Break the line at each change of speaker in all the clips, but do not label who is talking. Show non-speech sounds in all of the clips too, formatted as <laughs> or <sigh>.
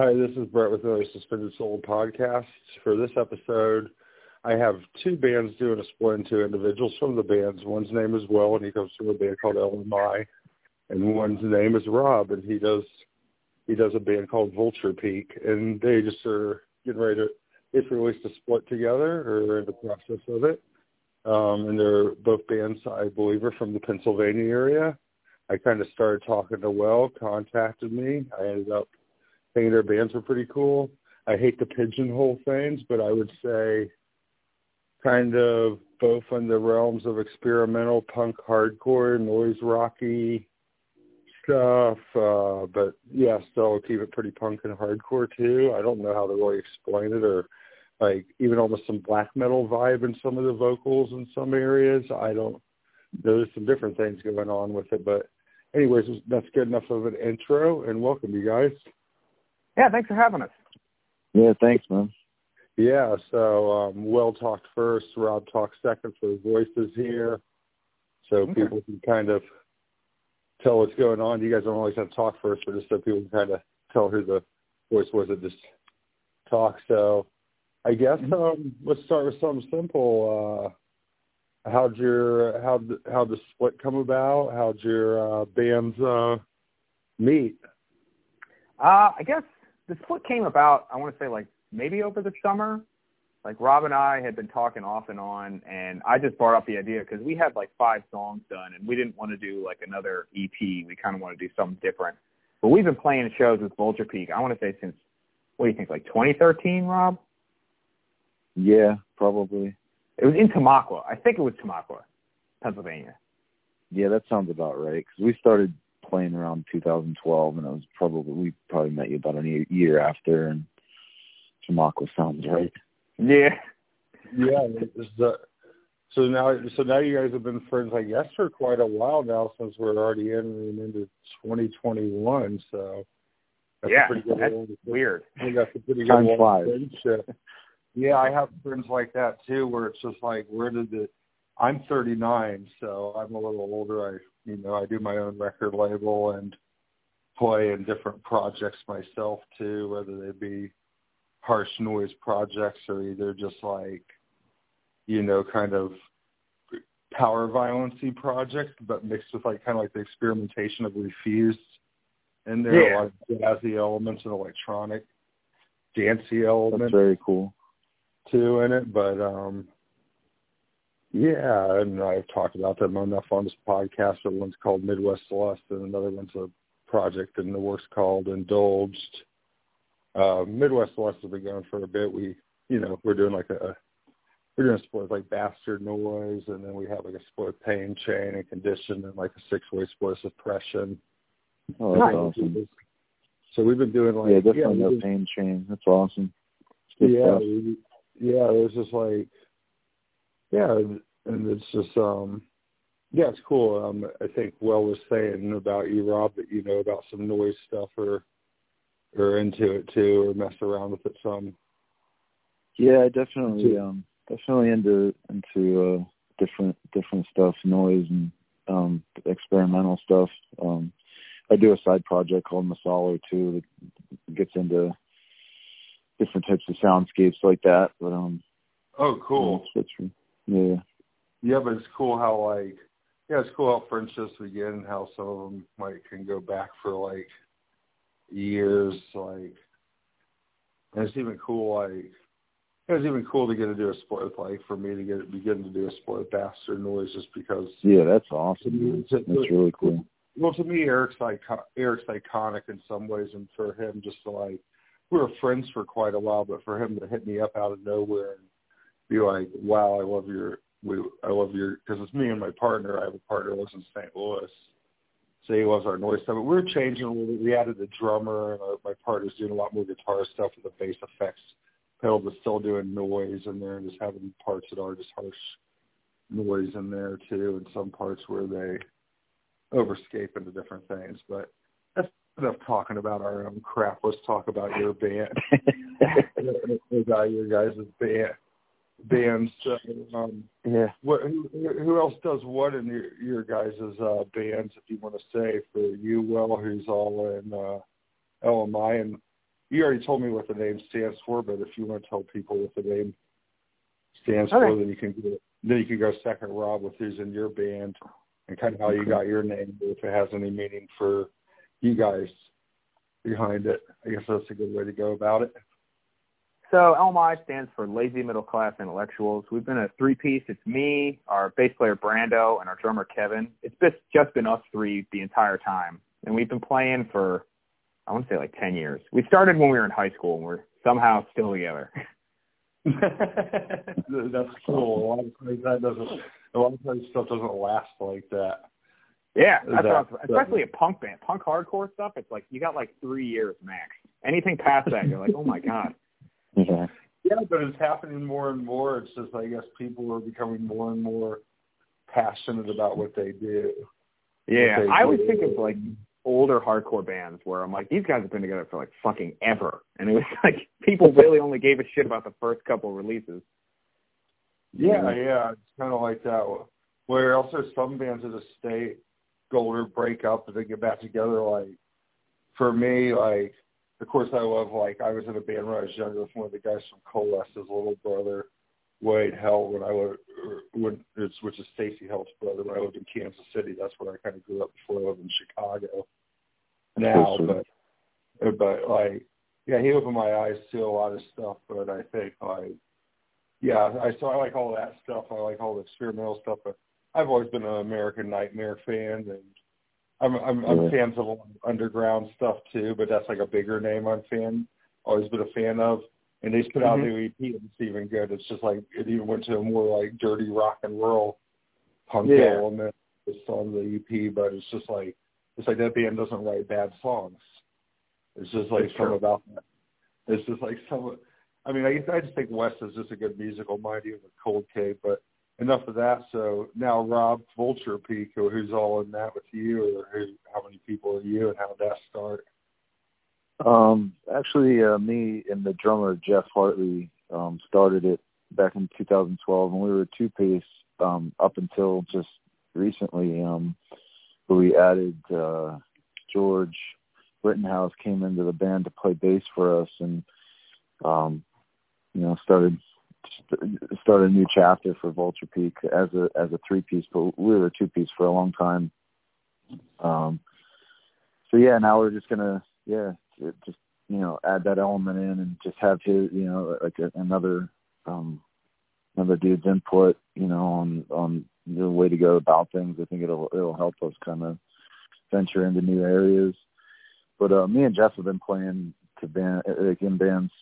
Hi, this is Brett with the Suspended Soul podcast. For this episode, I have two bands doing a split into individuals from the bands. One's name is Will, and he comes from a band called LMI, and one's name is Rob, and he does he does a band called Vulture Peak, and they just are getting ready to it's released a split together or in the process of it. Um, and they're both bands I believe are from the Pennsylvania area. I kind of started talking to Will, contacted me. I ended up their bands were pretty cool. I hate to pigeonhole things, but I would say kind of both in the realms of experimental punk hardcore, noise rocky stuff. Uh, but yeah, still keep it pretty punk and hardcore too. I don't know how to really explain it or like even almost some black metal vibe in some of the vocals in some areas. I don't there's some different things going on with it, but anyways, that's good enough of an intro and welcome you guys.
Yeah, thanks for having us.
Yeah, thanks, man.
Yeah, so um, Will talked first, Rob talked second for the voices here, so okay. people can kind of tell what's going on. You guys don't always have to talk first, but just so people can kind of tell who the voice was that just talk. So I guess mm-hmm. um, let's start with something simple. Uh, how'd your how how the split come about? How'd your uh, bands uh, meet?
Uh, I guess the split came about, I want to say like maybe over the summer. Like Rob and I had been talking off and on, and I just brought up the idea because we had like five songs done, and we didn't want to do like another EP. We kind of want to do something different. But we've been playing shows with Vulture Peak. I want to say since what do you think, like 2013, Rob?
Yeah, probably.
It was in Tamaqua. I think it was Tamaqua, Pennsylvania.
Yeah, that sounds about right. Because we started playing around 2012, and it was probably we probably met you about a year after, and Tamaqua sounds right.
Yeah,
yeah. The, uh, so now, so now you guys have been friends, I guess, for quite a while now, since we're already entering into 2021. So
that's yeah, that's weird.
I think that's a pretty good
Time flies.
friendship. Yeah, I have friends like that too, where it's just like, where did the I'm 39, so I'm a little older. I, you know, I do my own record label and play in different projects myself too, whether they be harsh noise projects or either just like, you know, kind of power violency projects, but mixed with like kind of like the experimentation of refused and there
yeah.
are a lot of jazzy elements and electronic dancey elements.
That's very cool.
Too in it, but um yeah, and I've talked about them enough on this podcast. But one's called Midwest Celeste, and another one's a project in the works called Indulged. Uh, Midwest Celeste has been going for a bit. We, you know, we're doing like a we're doing a split like Bastard Noise, and then we have like a split Pain Chain and Condition, and like a six-way split Suppression.
Oh, that's awesome.
So we've been doing like
yeah, definitely yeah, no Pain Chain. That's awesome.
Yeah, we, yeah. It was just like yeah, and it's just um yeah, it's cool. Um I think Will was saying about you, Rob, that you know about some noise stuff or or into it too or mess around with it some.
Yeah, definitely um definitely into into uh different different stuff, noise and um experimental stuff. Um I do a side project called Masala too that gets into different types of soundscapes like that. But um
Oh cool.
Yeah.
Yeah, but it's cool how like yeah, it's cool how friendships begin, how some of them like can go back for like years, like and it's even cool like it was even cool to get to do a split like for me to get begin to do a split bastard noise just because
Yeah, that's awesome. That's, that's really cool.
Well to me Eric's like Eric's iconic in some ways and for him just to like we were friends for quite a while, but for him to hit me up out of nowhere and be like, wow, I love your, we, I love your, because it's me and my partner. I have a partner who lives in St. Louis. So he loves our noise stuff. But we are changing. We added a drummer, and our, my partner's doing a lot more guitar stuff with the bass effects pedal, but still doing noise in there, and just having parts that are just harsh noise in there too, and some parts where they overscape into different things. But that's enough talking about our own crap. Let's talk about your band. <laughs> about your guys' band bands. Um,
yeah.
What who, who else does what in your your guys' uh, bands? If you want to say for you, Will, who's all in uh, LMI, and you already told me what the name stands for, but if you want to tell people what the name stands
Okay.
for, then you can go, then you can go second, Rob, with who's in your band and kind of how you got your name, if it has any meaning for you guys behind it. I guess that's a good way to go about it.
So LMI stands for Lazy Middle Class Intellectuals. We've been a three-piece. It's me, our bass player Brando, and our drummer Kevin. It's just just been us three the entire time, and we've been playing for I want to say like ten years. We started when we were in high school, and we're somehow still together. <laughs> <laughs>
that's cool. A lot of times that doesn't. A lot of times stuff doesn't last like that.
Yeah, that's
That-
awesome. especially a punk band, punk hardcore stuff. It's like you got like three years max. Anything past that, you're like, oh my god.
Yeah.
Yeah, but it's happening more and more. It's just I guess people are becoming more and more passionate about what they do.
Yeah,
they
I always think of like older hardcore bands where I'm like, these guys have been together for like fucking ever, and it was <laughs> like people really only gave a shit about the first couple releases.
Yeah, mm-hmm. yeah, it's kind of like that. Where also some bands that just stay older, break up, and then get back together. Like for me, like of course I love like I was in a band when I was younger with one of the guys from Coalesce, Coalesce's little brother, Wade Hilt, when I lived, er, when it's which is Stacy Hilt's brother when I lived in Kansas City. That's where I kind of grew up before I lived in Chicago. Now, but uh, but like yeah, he opened my eyes to a lot of stuff. But I think like yeah, I so I like all that stuff. I like all the experimental stuff. But I've always been an American Nightmare fan, and I'm I'm, I'm
Yeah.
fans of a lot of underground stuff too. But that's like a bigger name I'm fan. Always been a fan of. And they put out a
Mhm.
new EP, and it's even good. It's just like it even went to a more like dirty rock and roll punk
Yeah.
element just on the EP. But it's just like it's like that band doesn't write bad songs. It's just like some about that. It's just like some. I mean, I, I just think Wes is just a good musical mind, even with Cold Cave. But enough of that. So now, Rob Vulture Peak, who- who's all in that with you, or who, how many people are you, and how did that start?
Um, actually, uh, me and the drummer Jeff Hartley um, started it back in 2012, and we were a two-piece um, up until just recently, um, we added uh, George Rittenhouse came into the band to play bass for us, and um, you know started started a new chapter for Vulture Peak as a as a three-piece, but we were a two-piece for a long time. Um, so yeah, now we're just gonna yeah just you know add that element in and just have his you know like a, another um another dude's input you know on on the way to go about things i think it'll it'll help us kind of venture into new areas but uh me and jeff have been playing to band like in bands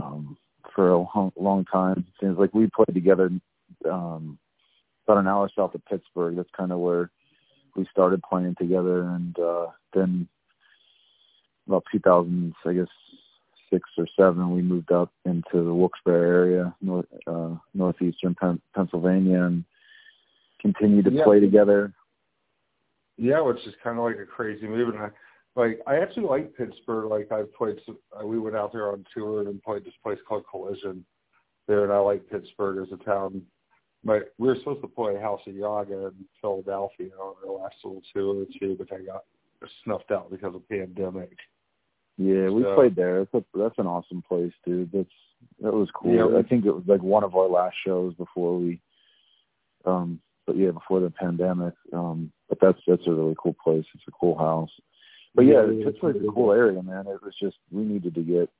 um for a long, long time It seems like we played together um about an hour south of pittsburgh that's kind of where we started playing together and uh then about 2000, I guess six or seven, we moved up into the Wilkes-Barre area, north uh, northeastern Pen- Pennsylvania, and continued to
Yeah.
play together.
Yeah, which is kind of like a crazy move. And I, like, I actually like Pittsburgh. Like, I've played. Some, uh, we went out there on tour and played this place called Collision there, and I like Pittsburgh as a town. But we were supposed to play House of Yaga in Philadelphia on our last little tour or two, but I got snuffed out because of pandemic.
Yeah, we
So-
played there. That's a, that's an awesome place, dude. That's that was cool.
Yeah, we-
I think it was like one of our last shows before we, um, but yeah, before the pandemic. Um, but that's that's a really cool place. It's a cool house. But yeah, Pittsburgh's a cool area, man. It was just we needed to get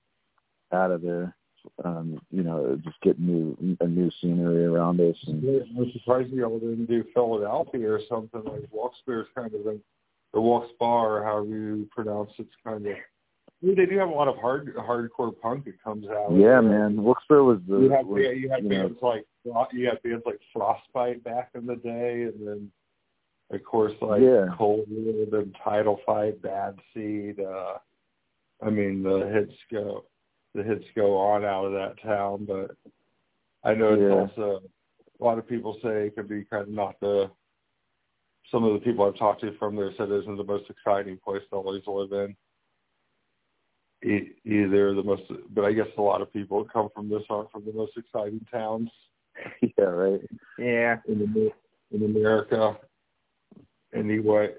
out of there. Um, you know, just get new a new scenery around us. And
I'm surprised y'all didn't do Philadelphia or something like Wilkes-Barre kind of like or Wilkes-Barre, or however you pronounce it's kind of. They do have a lot of hard hardcore punk that comes out.
yeah, man, Wilkes-Barre was the
You have
was,
yeah, you have
you know,
bands like you have bands like Frostbite back in the day, and then of course like
Yeah.
Cold War, then Title Fight, Bad Seed. uh I mean the hits go the hits go on out of that town, but I know it's
Yeah.
also a lot of people say it could be kind of not the some of the people I've talked to from there said it isn't the most exciting place to always live in. E- Either the most, but I guess a lot of people that come from this aren't from the most exciting towns <laughs>
yeah, right.
Yeah.
in the in America. Anyway,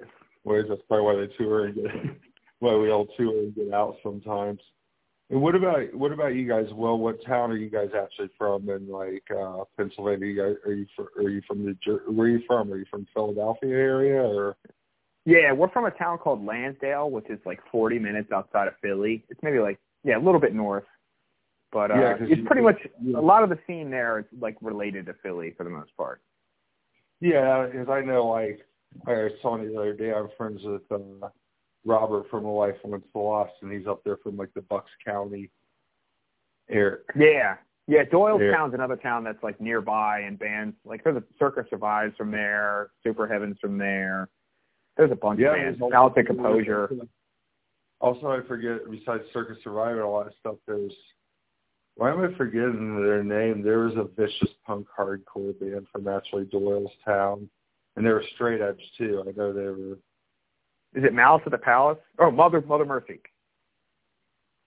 ways that's probably why they tour and get <laughs> why we all tour and get out sometimes. And what about what about you guys? Well, what town are you guys actually from in like uh Pennsylvania? You guys, are you are you from New Jersey? Where are you from? Are you from Philadelphia area or?
Yeah, we're from a town called Lansdale, which is like 40 minutes outside of Philly. It's maybe like yeah, a little bit north, but uh,
Yeah,
it's
you-
pretty much
you-
a lot of the scene there is like related to Philly for the most part.
Yeah, because I know like I was telling you the other day, I'm friends with uh, Robert from A Life Once Lost, and he's up there from like the Bucks County area.
Yeah, yeah. Doylestown's
Yeah.
another town that's like nearby, and bands like there's a Circa Survive's from there, Superheaven's from there. There's a bunch
Yeah,
of bands. Balance and Composure.
Also, I forget besides Circa Survive and lot of stuff. There's why am I forgetting their name? There was a vicious punk hardcore band from actually Doylestown, and they were straight edge too. I know they were.
Is it Malice at the Palace? Oh, Mother Mother Mercy.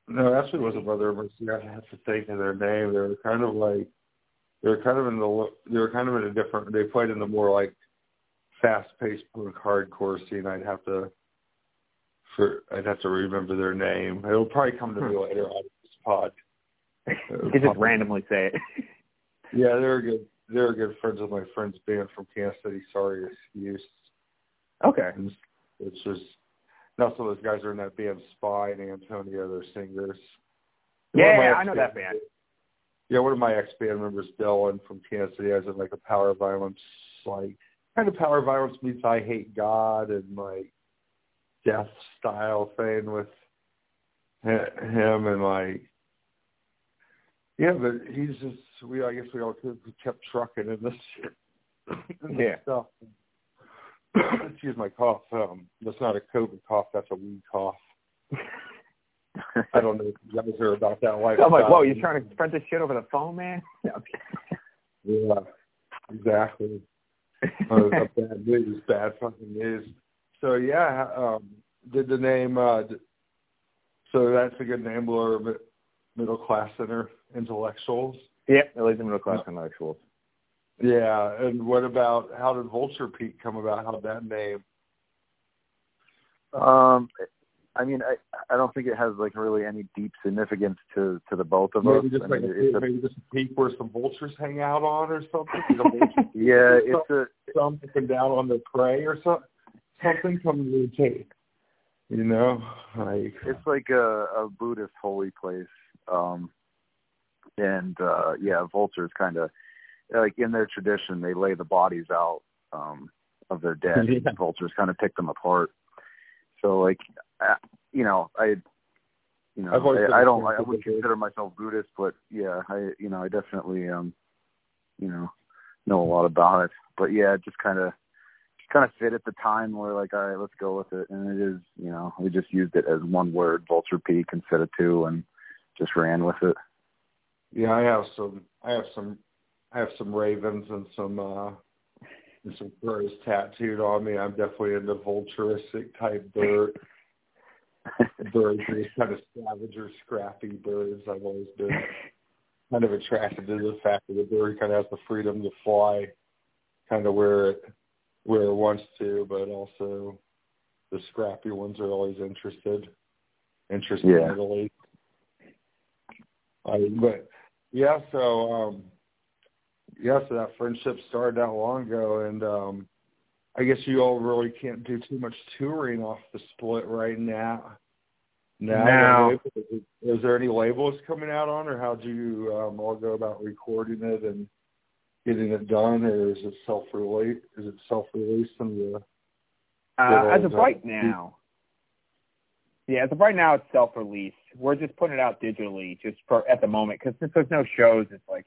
No, actually, it wasn't Mother Mercy. I have to think of their name. They were kind of like they were kind of in the they were kind of in a different. They played in the more like fast-paced punk hardcore scene. I'd have to for I'd have to remember their name. It'll probably come to me hmm. later on this pod.
You just <laughs> randomly say it.
Yeah, they're good. They're good friends of my friend's band from Kansas City. Sorry, excuse.
okay.
It's just now some of those guys are in that band Spy and Antonio. They're singers. My
Yeah, I know that
ex-band- Yeah, one of my ex band members, Dylan from Kansas City, has like a power violence, like kind of power violence meets I Hate God and like death style thing with him and like yeah, but he's just we I guess we all kept- trucking in this, <coughs> in this
Yeah.
stuff. <coughs> Excuse my cough. Um, that's not a COVID cough. That's a weed cough. <laughs> I don't know if you guys are about that life.
I'm like, whoa, you're trying to spread this shit over the phone, man? <laughs>
Yeah, exactly. <laughs> uh, bad news, bad fucking news. So yeah, um, did the name? Uh, so that's a good name, mi- middle class center intellectuals.
yep, at least middle class intellectuals.
Yeah, and what about how did Vulture Peak come about? How did that name?
Um, I mean, I I don't think it has like really any deep significance to to the both of us.
Maybe just
I
like
mean,
a,
it's a,
maybe just a peak where some vultures hang out on or something. The <laughs> vultures
yeah, it's a
some up and down on their prey or something. Something comes to the tape. You know, like
it's like a, a Buddhist holy place. Um, and uh yeah, vultures kind of like in their tradition, they lay the bodies out um of their dead. <laughs>
Yeah.
Vultures kind of pick them apart. So like, uh, you know, I, you know, I, I don't, I wouldn't consider myself Buddhist, but yeah, I, you know, I definitely, um, you know, know a lot about it. But yeah, it just kind of, kind of fit at the time. We're like, all right, let's go with it, and it is, you know, we just used it as one word, Vulture Peak, instead of two, and just ran with it.
Yeah, I have some. I have some. I have some ravens and some uh and some crows tattooed on me. I'm definitely into vulturistic type bird <laughs> birds. These kind of savage or scrappy birds. I've always been kind of attracted to the fact that the bird kind of has the freedom to fly, kind of where it where it wants to, but also the scrappy ones are always interested. Interested
Yeah.
in Italy. I but yeah, so um yeah, so that friendship started out long ago and um I guess you all really can't do too much touring off the split right now. Now,
No.
is, is there any labels coming out on, or how do you um, all go about recording it and getting it done, or is it self-release? Is it self-released in the?
Uh, as of right now, yeah, as of right now, it's self-released. We're just putting it out digitally, just for at the moment, because since there's no shows, it's like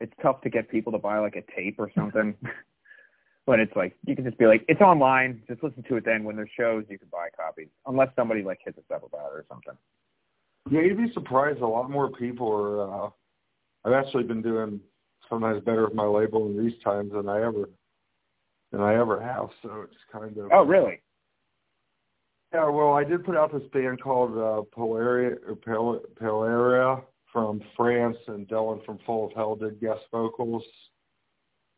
it's tough to get people to buy like a tape or something. <laughs> but it's like you can just be like, it's online, just listen to it. Then when there's shows, you can buy copies, unless somebody like hits us up about it or something.
Yeah, you'd be surprised. A lot more people are. Uh, I've actually been doing sometimes better with my label in these times than I ever than I ever have. So it's kind of.
Oh, really?
Yeah, well, I did put out this band called uh, Polaria, or Pol- Polaria from France, and Dylan from Full of Hell did guest vocals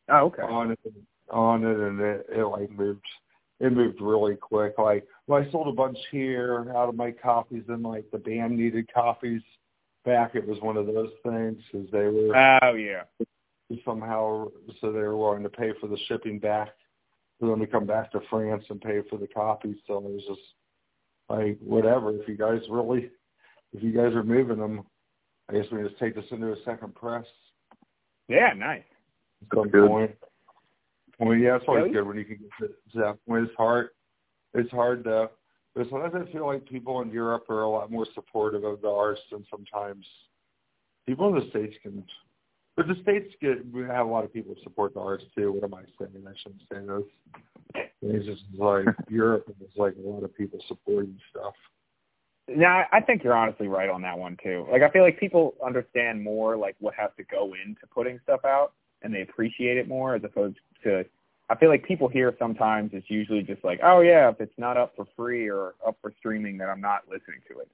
Oh, okay.
on it, on it, and it, it like moved, it moved really quick. Like, well, I sold a bunch here out of my copies, and like the band needed copies back, it was one of those things because they were
oh yeah
somehow so they were willing to pay for the shipping back for them to come back to France and pay for the copies. So it was just like whatever. If you guys really, if you guys are moving them, I guess we just take this into a second press.
Yeah, nice.
Some point. Point. Yeah, it's always good when you can get to that point. It's hard. It's hard to. But sometimes I feel like people in Europe are a lot more supportive of the arts than sometimes people in the states can but the states get we have a lot of people support the arts too. What am I saying? I shouldn't say this. It's just like <laughs> Europe is like a lot of people supporting stuff.
Yeah, I think you're honestly right on that one too. Like I feel like people understand more like what has to go into putting stuff out and they appreciate it more as opposed to I feel like people here sometimes it's usually just like, Oh yeah, if it's not up for free or up for streaming then I'm not listening to it.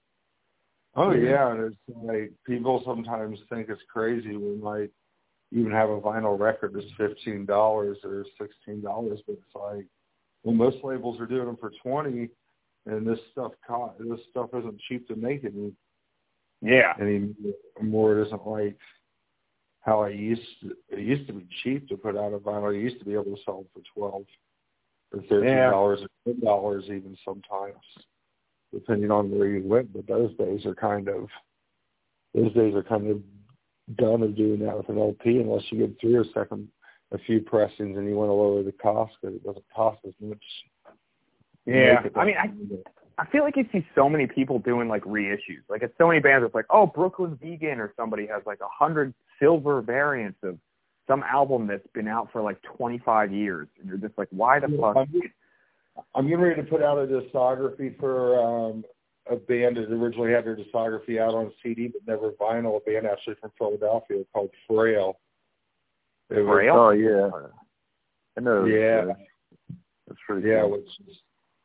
Oh yeah, and it's like people sometimes think it's crazy when like even have a vinyl record is fifteen dollars or sixteen dollars, but it's like well most labels are doing them for twenty, and this stuff cost this stuff isn't cheap to make any
yeah
any more. It isn't like how I used to, it used to be cheap to put out a vinyl. You used to be able to sell them for twelve or thirteen dollars or ten dollars even sometimes depending on where you went. But those days are kind of those days are kind of done of doing that with an LP unless you get through a second a few pressings and you want to lower the cost because it doesn't cost as much.
Yeah, I mean, I I feel like you see so many people doing like reissues. Like it's so many bands. It's like, oh, Brooklyn Vegan or somebody has like a hundred silver variants of some album that's been out for like 25 years, and you're just like, why the fuck?
I'm getting ready to put out a discography for um, a band that originally had their discography out on CD but never vinyl. A band actually from Philadelphia called Frail.
It Frail?
oh yeah. I know.
Yeah.
That's pretty.
Yeah,
cool.
which is,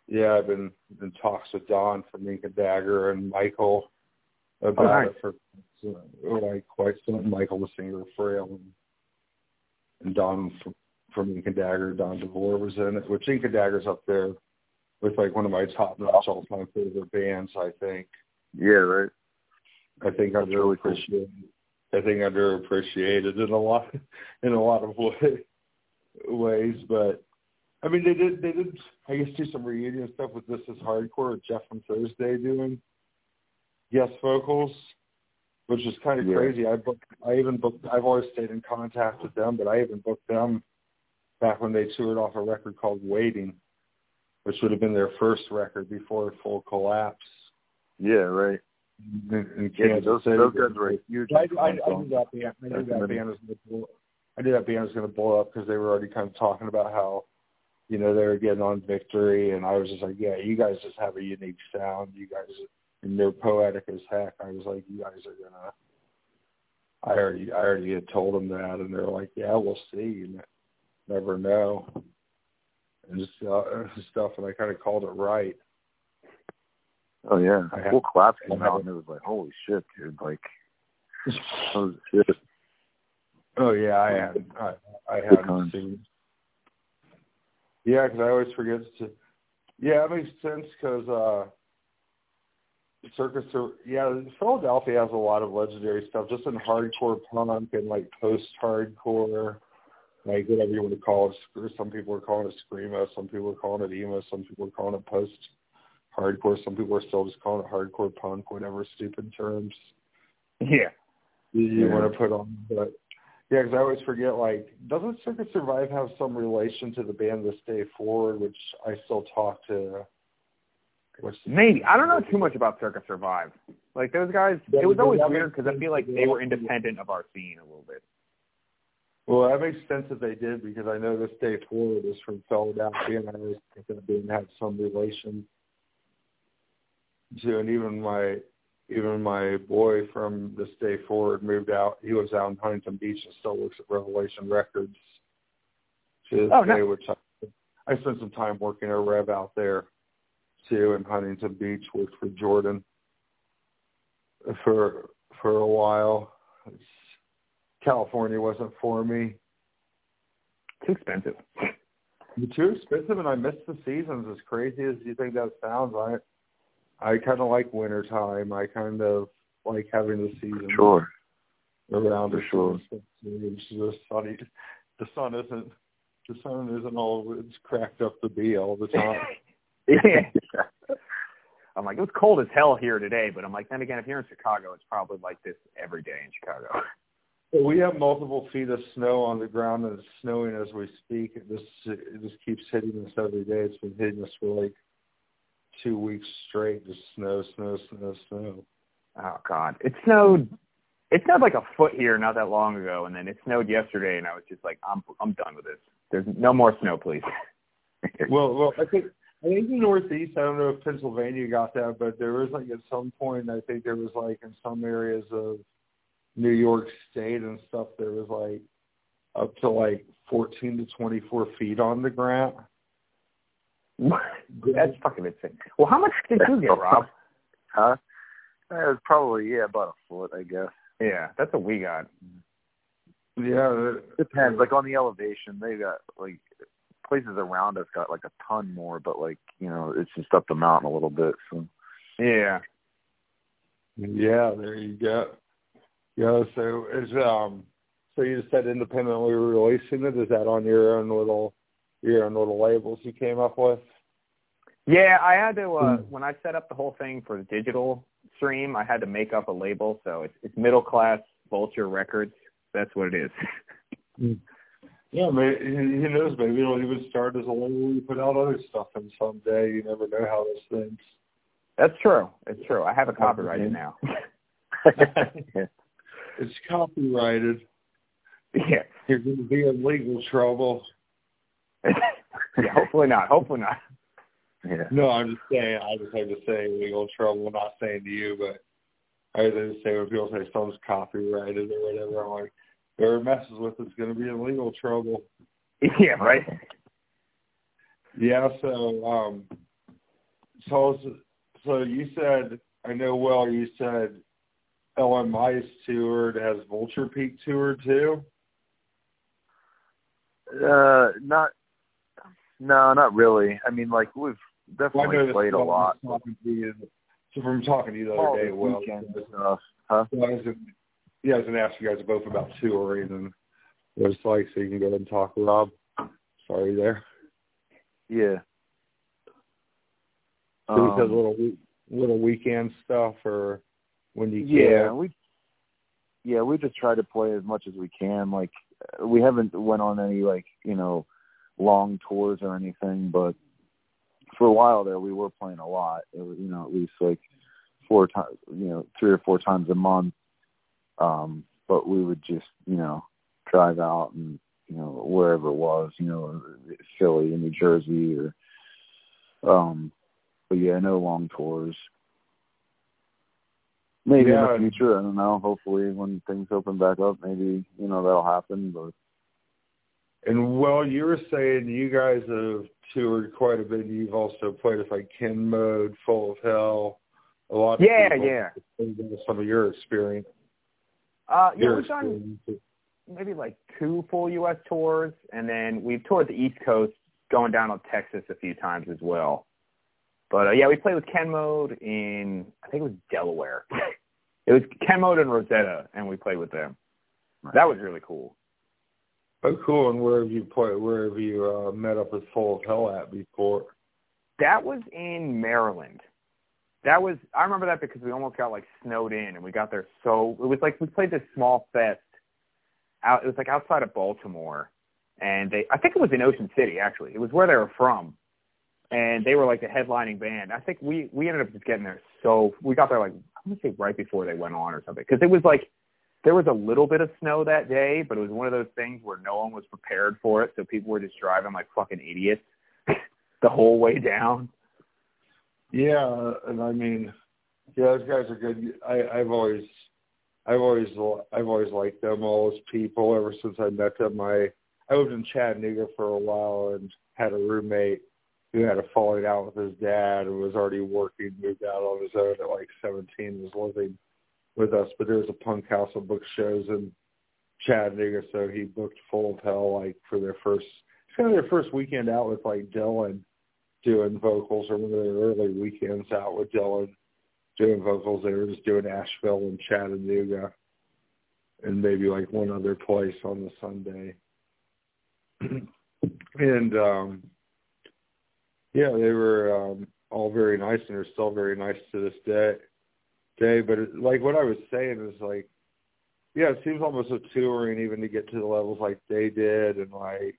yeah, I've been in talks with Don from Ink and Dagger and Michael about
oh, nice.
it for like quite some. Michael, the singer of Frail, and, and Don from from Ink and Dagger, Don DeVore was in it, which Ink and Dagger's up there with like one of my top notch all time favorite bands, I think.
Yeah, right.
I think
That's
underappreciated.
Really
cool. I think underappreciated in a lot in a lot of <laughs> way, ways, but I mean they did they did I guess do some reunion stuff with This Is Hardcore with Jeff from Thursday doing guest vocals, which is kind of
yeah.
crazy. I booked I even booked I've always stayed in contact with them, but I even booked them back when they toured off a record called Waiting, which would have been their first record before Full Collapse.
Yeah, right.
In, in
yeah,
Kansas
those,
City.
those guys were huge.
I, I, I knew that band. I knew that band was going to blow. I knew that band was going to blow up because they were already kind of talking about how, you know, they were getting on Victory, and I was just like, yeah, you guys just have a unique sound. You guys, and they're poetic as heck. I was like, you guys are gonna. I already, I already had told them that, and they're like, yeah, we'll see. And never know and just uh, stuff and I kind of called it right.
Oh yeah,
I
full
have-
collapse
I
came out and it was like, holy shit, dude! Like, <laughs> oh shit.
Oh yeah, I had I, I hadn't seen. Yeah, because I always forget to. Yeah, it makes sense because uh, Circus. Yeah, Philadelphia has a lot of legendary stuff, just in hardcore punk and like post-hardcore, like whatever you want to call it. Some people are calling it screamo, some people are calling it emo, some people are calling it post-hardcore, some people are still just calling it hardcore punk, whatever stupid terms.
Yeah.
you,
Yeah.
want to put on. But yeah, because I always forget. Like, doesn't Circa Survive have some relation to the band This Day Forward, which I still talk to? What's
Maybe I don't know too much about Circa Survive. Like those guys,
Yeah,
it was always weird because I feel like they were independent of our scene a little bit.
Well, that makes sense that they did because I know This Day Forward is from Philadelphia, and I always think that band had some relation to. And even my even my boy from This Day Forward moved out. He lives out in Huntington Beach and still works at Revelation Records to this
Oh,
day,
nice.
which I, I spent some time working at Rev out there too in Huntington Beach. Worked for Jordan for for a while. It's, California wasn't for me.
Too expensive. <laughs>
Too expensive, and I miss the seasons. As crazy as you think that sounds, I I kind of like winter time. I kind of like having the season
Sure.
around
For sure.
It's just sunny. The sun isn't the sun isn't all it's cracked up to be all the time.
yeah. <laughs> <laughs> I'm like, it was cold as hell here today, but I'm like, then again, if you're in Chicago, it's probably like this every day in Chicago.
We have multiple feet of snow on the ground and it's snowing as we speak. It just it just keeps hitting us every day. It's been hitting us for like two weeks straight. Just snow, snow, snow, snow.
Oh God, it snowed. It snowed like a foot here not that long ago, and then it snowed yesterday, and I was just like, I'm I'm done with this. There's no more snow, please. <laughs>
Well, well, I think I think the Northeast. I don't know if Pennsylvania got that, but there was like at some point. I think there was like in some areas of New York State and stuff. There was like up to like 14 to 24 feet on the ground. <laughs>
That's fucking insane. Well, how much did you get, Rob? <laughs>
Huh? Uh, It was probably yeah, about a foot, I guess.
Yeah, that's what we got.
Yeah, it
Depends. Like on the elevation, they got like places around us got like a ton more, but like you know, it's just up the mountain a little bit. So
Yeah.
Yeah, there you go. Yeah, so is um so you just said independently releasing it? Is that on your own little your own little labels you came up with?
Yeah, I had to uh when I set up the whole thing for the digital stream, I had to make up a label, so it's it's middle class vulture records. That's what it is.
Yeah, maybe, who knows? Maybe it'll even start as a label you put out other stuff and someday. You never know how this things.
That's true. It's true. I have a copyrighted now. <laughs> <laughs> <laughs>
It's copyrighted.
yeah.
You're going to be in legal trouble. <laughs>
yeah. Hopefully not. Hopefully not.
yeah.
No, I'm just saying. I just have to say legal trouble. I'm not saying to you, but I just say when people say something's copyrighted or whatever, I'm like, whoever messes with it's going to be in legal trouble. <laughs>
Yeah. Right.
Yeah. So, um, so so you said I know. Well, you said LMI's toured. Has Vulture Peak toured too?
Uh, not. No, not really. I mean, like we've definitely
this
played a
from
lot.
talking to you- So from talking to you the
All
other day,
the
well,
stuff. Huh?
So I was gonna, yeah, I was to ask you guys both about touring and what it's like, so you can go ahead and talk, Rob. Sorry there.
Yeah.
So you said
Um,
little little weekend stuff, or when you
Yeah,
can.
we yeah we just try to play as much as we can. Like we haven't went on any like you know long tours or anything, but for a while there we were playing a lot. It was you know at least like four times you know three or four times a month. Um, but we would just you know drive out and you know wherever it was you know Philly or New Jersey or um but yeah no long tours. Maybe
Yeah.
in the future, I don't know. Hopefully, when things open back up, maybe you know that'll happen. But
And well, you were saying you guys have toured quite a bit. You've also played with like Ken Mode, Full of Hell, a lot. Of
Yeah,
people.
yeah.
Some of your experience.
Uh, yeah,
Your
we've done maybe like two full U.S. tours, and then we've toured the East Coast, going down to Texas a few times as well. But uh, yeah, we played with Ken Mode in I think it was Delaware. <laughs> it was Ken and Rosetta, and we played with them. That was really cool.
Oh, cool. And where have you played? Where have you uh, met up with Full of Hell at before?
That was in Maryland. That was I remember that because we almost got like snowed in, and we got there so it was like we played this small fest out. It was like outside of Baltimore, and they I think it was in Ocean City actually. It was where they were from, and they were like the headlining band. I think we we ended up just getting there so we got there like I'm gonna say right before they went on or something because it was like there was a little bit of snow that day, but it was one of those things where no one was prepared for it, so people were just driving like fucking idiots <laughs> the whole way down.
Yeah, and I mean, yeah, those guys are good. I, I've always, I've always, I've always liked them all as people. Ever since I met them, I, I lived in Chattanooga for a while and had a roommate who had a falling out with his dad and was already working, moved out on his own at like 17, was living with us. But there was a punk house that booked shows in Chattanooga, so he booked Full of Hell like for their first, it's kind of their first weekend out with like Dylan doing vocals or one of their early weekends out with Dylan. doing vocals. They were just doing Asheville and Chattanooga, and maybe like one other place on the Sunday. <clears throat> and um yeah, they were um all very nice and are still very nice to this day. Day, but it, like what I was saying is like, yeah, it seems almost a touring even to get to the levels like they did, and like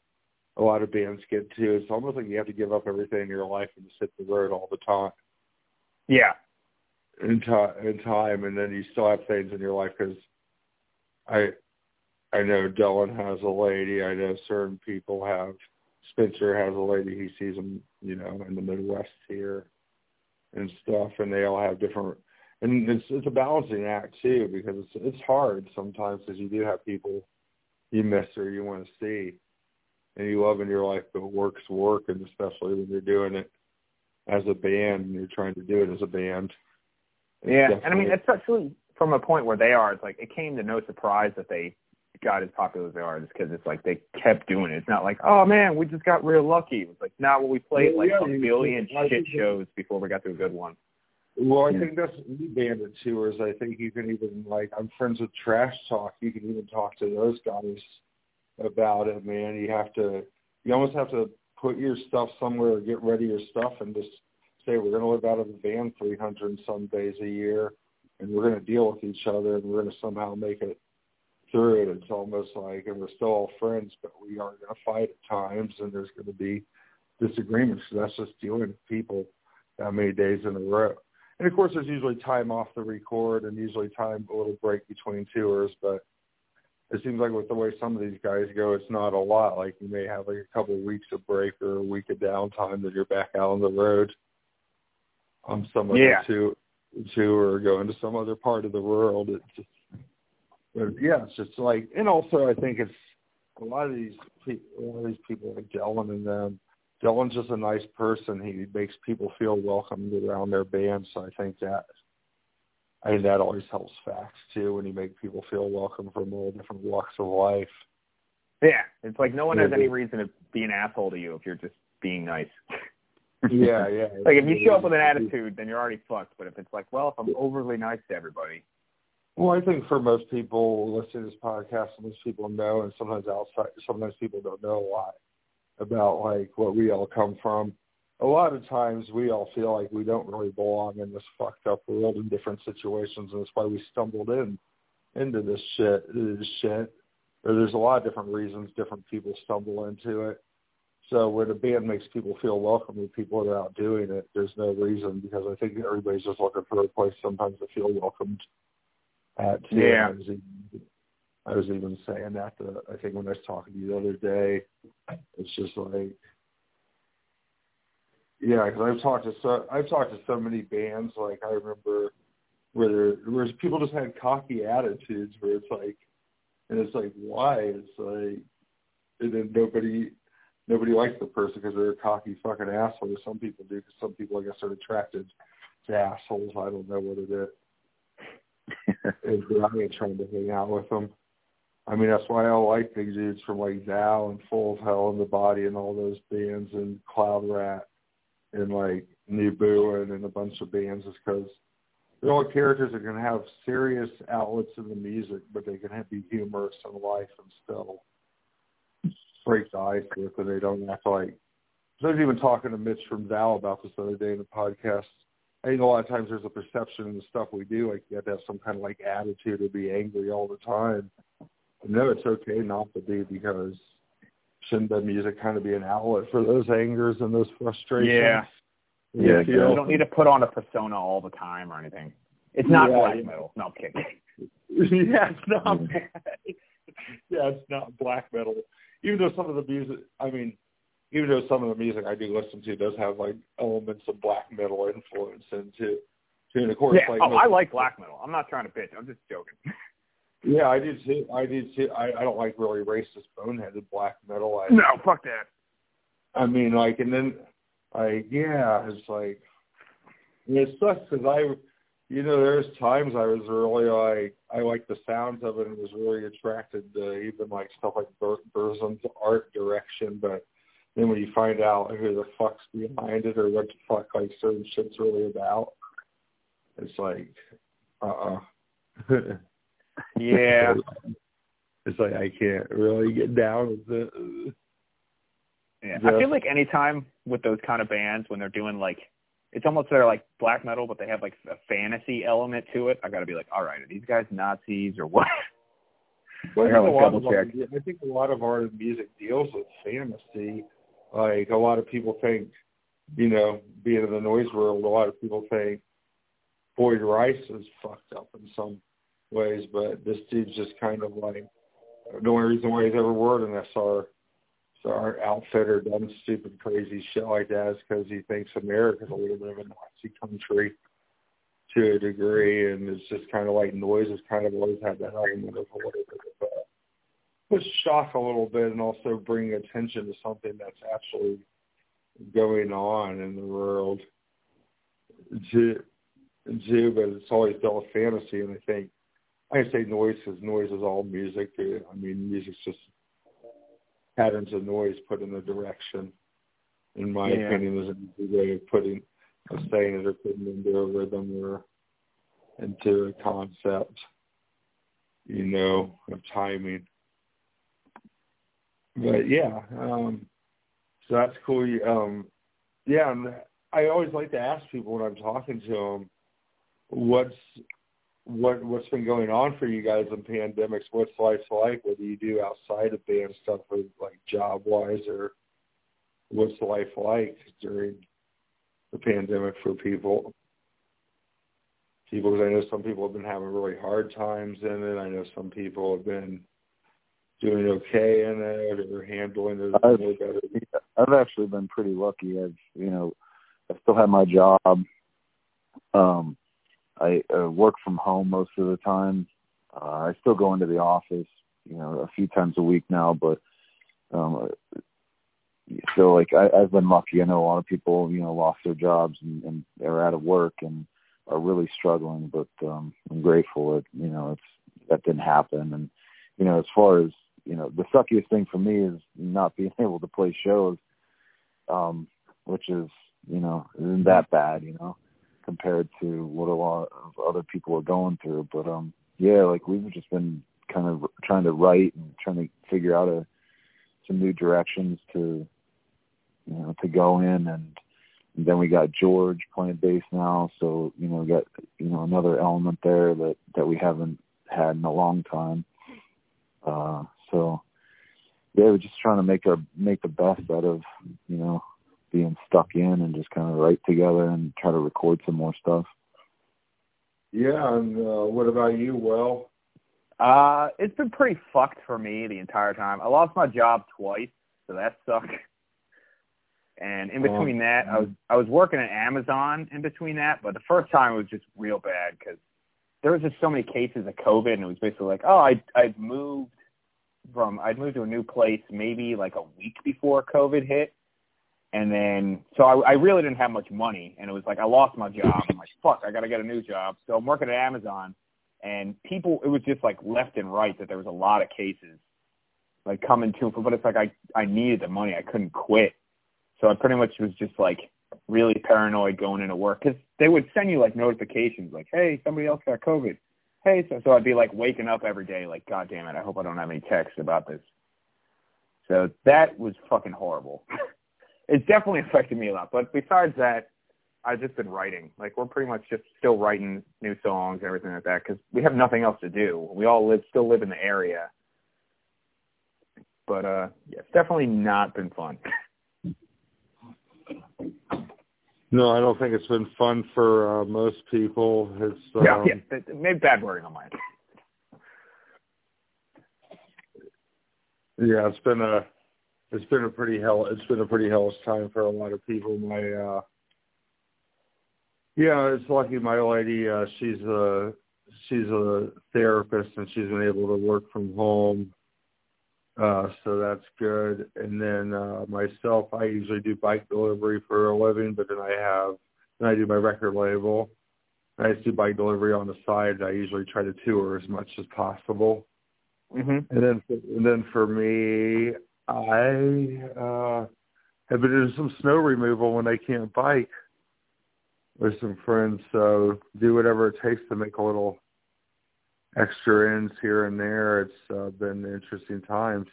a lot of bands get to. It's almost like you have to give up everything in your life and just hit the road all the time.
Yeah.
In time, in time, and then you still have things in your life because I, I know Dylan has a lady. I know certain people have. Spencer has a lady. He sees them, you know, in the Midwest here, and stuff, and they all have different. And it's it's a balancing act too because it's it's hard sometimes because you do have people you miss or you want to see and you love in your life, but work's work, and especially when you're doing it as a band and you're trying to do it as a band.
Yeah, and I mean, especially from a point where they are, it's like it came to no surprise that they got as popular as they are, just because it's like they kept doing it. It's not like, oh man, we just got real lucky. It was like, now well, we played like yeah, a billion shit shows before we got to a good one.
Well, I think that's any band tours. I think you can even like I'm friends with Trash Talk. You can even talk to those guys about it, man. You have to, you almost have to put your stuff somewhere or get ready your stuff and just say we're going to live out of the van 300 and some days a year, and we're going to deal with each other, and we're going to somehow make it through it. It's almost like, and we're still all friends, but we are going to fight at times, and there's going to be disagreements. So that's just dealing with people that many days in a row. And of course, there's usually time off the record, and usually time a little break between tours, but it seems like with the way some of these guys go, it's not a lot. Like you may have like a couple of weeks of break or a week of downtime that you're back out on the road on some other
yeah.
two, two or going to some other part of the world. It's just, but yeah, it's like, and also I think it's a lot of these a lot of these people like Dylan and them. Dylan's just a nice person. He makes people feel welcomed around their band. So I think that I think that always helps facts too when you make people feel welcome from all different walks of life.
Yeah, it's like no one has any reason to be an asshole to you if you're just being nice. <laughs>
yeah, yeah. <laughs>
like if you show up with an attitude, then you're already fucked. But if it's like, well, if I'm overly nice to everybody.
Well, I think for most people listening to this podcast, most people know, and sometimes outside, sometimes people don't know a lot about like what we all come from a lot of times we all feel like we don't really belong in this fucked up world in different situations, and that's why we stumbled in into this shit. This shit. Or there's a lot of different reasons different people stumble into it. So when a band makes people feel welcome and people are out doing it, there's no reason because I think everybody's just looking for a place sometimes to feel welcomed at. Too.
Yeah.
I was, even, I was even saying that to, I think when I was talking to you the other day, it's just like yeah, because I've talked to so I've talked to so many bands. Like I remember where there, where people just had cocky attitudes, where it's like, and it's like why? It's like, and then nobody nobody likes the person because they're a cocky fucking asshole. Some people do because some people I guess are attracted to assholes. I don't know what it is. And I ain't trying to hang out with them. I mean, that's why I like big dudes from like Thou and Full of Hell and the Body and all those bands and Cloud Rat and like Nebu and a bunch of bands is because they're all characters that can have serious outlets in the music, but they can have, be humorous in life and still break the ice with it. They don't act like. I was even talking to Mitch from Val about this the other day in the podcast. I think a lot of times there's a perception in the stuff we do, like you have to have some kind of like attitude or be angry all the time. No, it's okay not to be because shouldn't the music kind of be an outlet for those angers and those frustrations?
Yeah. Yeah, you, you don't need to put on a persona all the time or anything. It's not yeah, black yeah. metal. No, I'm kidding. <laughs>
yeah, it's not. <laughs> yeah, it's not black metal. Even though some of the music, I mean, even though some of the music I do listen to does have like elements of black metal influence into, and of course,
yeah.
like,
oh, I like black metal. I'm not trying to bitch. I'm just joking. <laughs>
Yeah, I did too. I did too. I, I don't like really racist, boneheaded black metal. I,
no, fuck that.
I mean, like, and then, like, yeah, it's like, it sucks because I, you know, there's times I was really like, I like the sounds of it and was really attracted to even like stuff like Bur- Burzum's art direction, but then when you find out who the fuck's behind it or what the fuck like certain shit's really about, it's like, uh, uh <laughs>
yeah. <laughs>
it's like I can't really get down with it.
Yeah, I feel like anytime with those kind of bands when they're doing like it's almost they're like black metal, but they have like a fantasy element to it. I got to be like, all right, are these guys Nazis or what?
Well, I, <laughs> think a lot of I think a lot of art and music deals with fantasy. Like a lot of people think, you know, being in the noise world, a lot of people think Boyd Rice is fucked up in some ways, but this dude's just kind of like the only reason why he's ever worked in SR so our outfitter done stupid crazy shit like that is because he thinks America's a little bit of a Nazi country to a degree, and it's just kind of like noise has kind of always had that element of a little push shock a little bit, and also bring attention to something that's actually going on in the world. To, to, but it's always dealt with fantasy, and I think I say noise because noise is all music. I mean, music's just patterns of noise put in a direction. In my yeah. opinion, is a way of putting of saying it or putting into a rhythm or into a concept, you know, of timing. But yeah, um, so that's cool. Um, yeah, and I always like to ask people when I'm talking to them, what's what what's been going on for you guys in pandemics? What's life like? What do you do outside of band stuff, or like job wise, or what's life like during the pandemic for people? People, because I know some people have been having really hard times in it. I know some people have been doing okay in it or handling it
I've,
more better.
I've actually been pretty lucky. I've you know, I still have my job. Um, I uh, work from home most of the time. Uh, I still go into the office, you know, a few times a week now, but um, so like I, I've been lucky. I know a lot of people, you know, lost their jobs and, and are out of work and are really struggling. But um, I'm grateful that you know it's that didn't happen. And you know, as far as you know, the suckiest thing for me is not being <laughs> able to play shows, um, which is you know isn't that bad, you know compared to what a lot of other people are going through. But um, yeah, like we've just been kind of trying to write and trying to figure out a some new directions to you know to go in and, and then we got George playing bass now, so you know we got you know another element there that that we haven't had in a long time. Uh, so yeah, we're just trying to make our make the best out of you know being stuck in and just kind of write together and try to record some more stuff.
Yeah, and uh, what about you, Well?
Uh, it's been pretty fucked for me the entire time. I lost my job twice, so that sucked. And in between that, I was I was working at Amazon in between that, but the first time it was just real bad because there was just so many cases of COVID, and it was basically like, oh, I I'd moved from I'd moved to a new place maybe like a week before COVID hit, and then, so I, I really didn't have much money, and it was like I lost my job. I'm like, fuck, I got to get a new job. So I'm working at Amazon, and people, it was just like left and right that there was a lot of cases, like coming to, but it's like I I needed the money, I couldn't quit, so I pretty much was just like really paranoid going into work because they would send you like notifications, like, hey, somebody else got COVID. Hey, so, so I'd be like waking up every day, like, God damn it, I hope I don't have any texts about this. So that was fucking horrible. <laughs> it's definitely affected me a lot. But besides that, I've just been writing. Like we're pretty much just still writing new songs and everything like that because we have nothing else to do. We all live still live in the area. But uh, yeah, it's definitely not been fun. <laughs>
No, I don't think it's been fun for uh, most people. It's um,
yeah, yeah, maybe bad wording on mine.
Yeah, it's been a it's been a pretty hell it's been a pretty hellish time for a lot of people. My uh yeah, it's lucky my lady, uh she's a she's a therapist and she's been able to work from home. Uh so that's good. And then uh myself I usually do bike delivery for a living, but then I have then I do my record label. I just do bike delivery on the side. I usually try to tour as much as possible.
Mm-hmm.
And then, and then for me, I uh, have been doing some snow removal when I can't bike. with some friends. So do whatever it takes to make a little extra ends here and there. It's uh, been interesting times.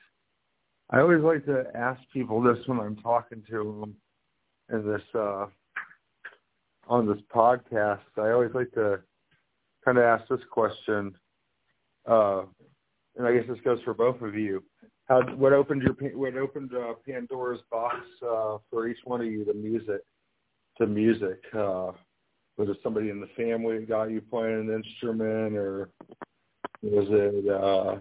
I always like to ask people this when I'm talking to them in this uh, on this podcast. I always like to kind of ask this question, uh, and I guess this goes for both of you. How what opened your what opened uh, Pandora's box uh, for each one of you to music to music? Uh, was it somebody in the family got you playing an instrument, or was it uh,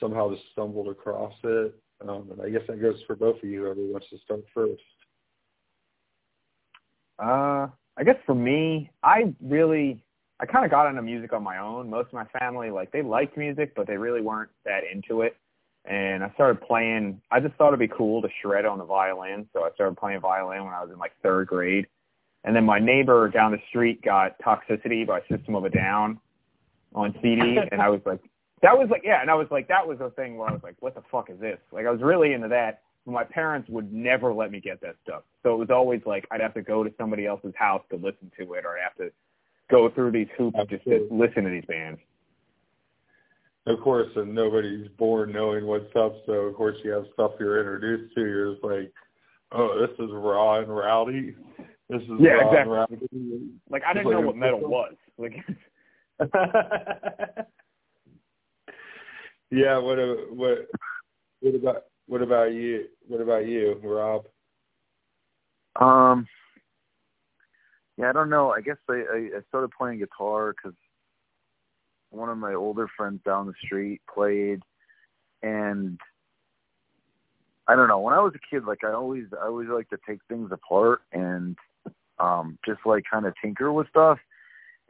somehow just stumbled across it? Um, and I guess that goes for both of you. Whoever wants to start first.
Uh, I guess for me, I really, I kind of got into music on my own. Most of my family, like, they liked music, but they really weren't that into it. And I started playing. I just thought it'd be cool to shred on the violin, so I started playing violin when I was in like third grade. And then my neighbor down the street got Toxicity by System of a Down on CD, and I was like, that was like, yeah, and I was like, that was a thing where I was like, what the fuck is this? Like, I was really into that. But my parents would never let me get that stuff. So it was always like I'd have to go to somebody else's house to listen to it, or I'd have to go through these hoops Absolutely. just to listen to these bands.
Of course, and nobody's born knowing what's up. So of course, you have stuff you're introduced to. You're just like, oh, this is raw and rowdy. This is
yeah,
raw
exactly.
and rowdy.
Like I didn't know what metal was. Like. <laughs> <laughs>
yeah. What? What? What about? What about you? What about you, Rob?
Um. Yeah, I don't know. I guess I I, I started playing guitar because one of my older friends down the street played, and I don't know. When I was a kid, like I always I always like to take things apart and um just like kind of tinker with stuff.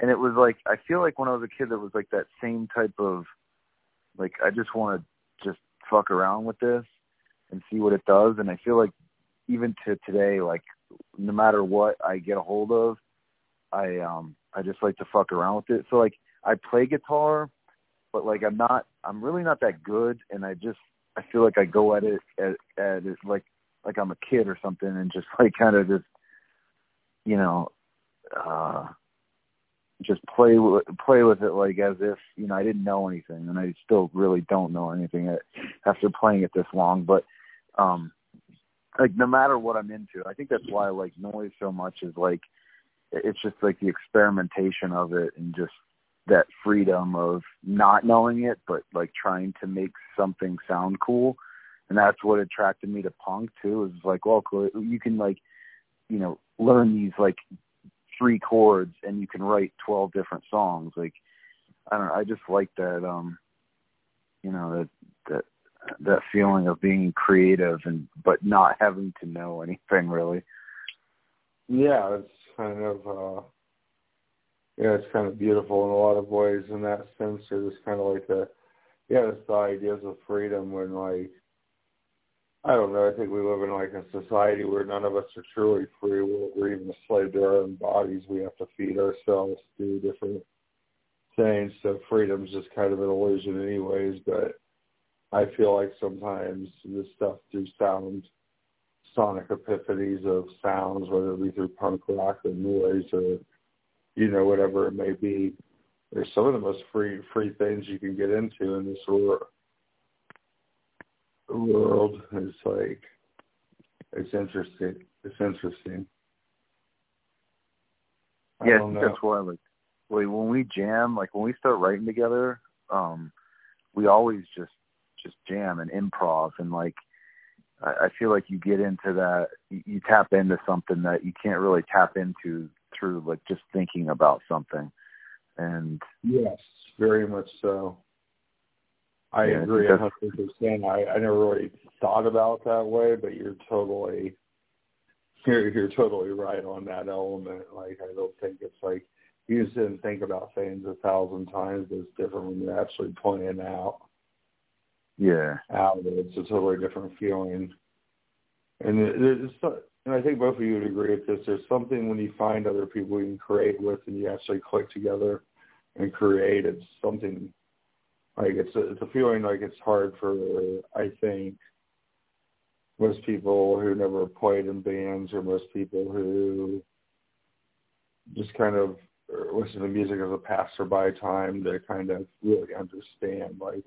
And it was like I feel like when I was a kid, it was like that same type of like I just want to just fuck around with this and see what it does. And I feel like even to today, like no matter what I get a hold of, I um I just like to fuck around with it. So like I play guitar, but like I'm not I'm really not that good and I just I feel like I go at it at, at it like like I'm a kid or something and just <laughs> like kind of just you know uh just play with play with it like as if you know I didn't know anything and I still really don't know anything after playing it this long but um like no matter what I'm into. I think that's why I like noise so much is like it's just like the experimentation of it and just that freedom of not knowing it but like trying to make something sound cool. And that's what attracted me to punk too. Is like, well, you can like, you know, learn these like three chords and you can write 12 different songs. Like, I don't know. I just like that, um, you know, that, that that feeling of being creative and but not having to know anything really.
Yeah, it's kind of uh yeah, it's kind of beautiful in a lot of ways in that sense. It's kind of like the yeah, it's the ideas of freedom when like I don't know, I think we live in like a society where none of us are truly free. We're, even a slave to our own bodies. We have to feed ourselves, do different things. So freedom's just kind of an illusion anyways, but I feel like sometimes this stuff through sound, sonic epiphanies of sounds, whether it be through punk rock or noise or, you know, whatever it may be, there's some of the most free free things you can get into in this world. World is like it's interesting. It's interesting.
Yeah, I think that's why like when we jam, like when we start writing together, um, we always just just jam and improv and like I, I feel like you get into that you, you tap into something that you can't really tap into through like just thinking about something. And
yes, very much so. I yeah, agree a hundred percent. I I never really thought about that way, but you're totally you're you're totally right on that element. Like I don't think it's like you just didn't think about things a thousand times. It's different when you're actually playing out
yeah
out It's a totally different feeling. And it's, and I think both of you would agree with this. There's something when you find other people you can create with, and you actually click together and create. It's something like it's a, it's a feeling like it's hard for I think most people who never played in bands or most people who just kind of listen to music as a passerby time to kind of really understand like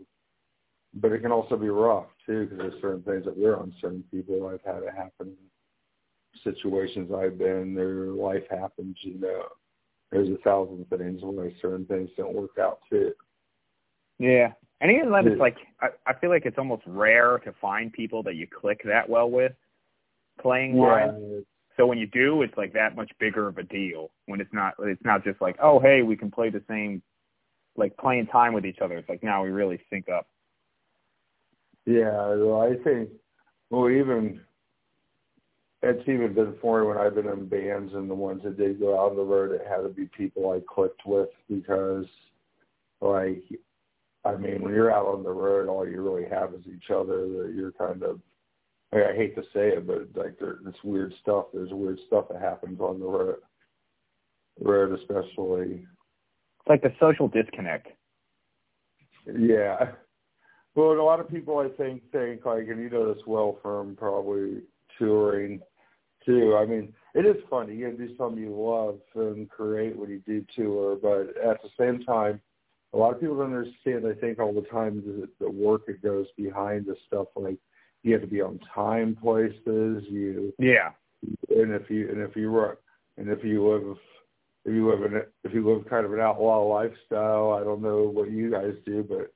but it can also be rough too because there's certain things that we're on certain people i've had it happen situations i've been their life happens you know. There's a thousand things where certain things don't work out too
yeah and even then it's like I, I feel like it's almost rare to find people that you click that well with playing wise yeah. So when you do, it's like that much bigger of a deal. When it's not, it's not just like, oh, hey, we can play the same, like playing time with each other. It's like now we really sync up.
Yeah, well, I think, well, even it's even been for me when I've been in bands and the ones that did go out on the road. It had to be people I clicked with because, like, I mean, when you're out on the road, all you really have is each other. That you're kind of I hate to say it, but like there, it's weird stuff. There's weird stuff that happens on the road, road especially.
It's like the social disconnect.
Yeah. Well, a lot of people I think think like, and you know this well from probably touring too. I mean, it is funny. You do something you love and create what you do tour, but at the same time, a lot of people don't understand. I think all the time the, the work that goes behind the stuff like you have to be on time places. You
yeah,
and if you and if you work and if you live if you live in if you live kind of an outlaw lifestyle, I don't know what you guys do, but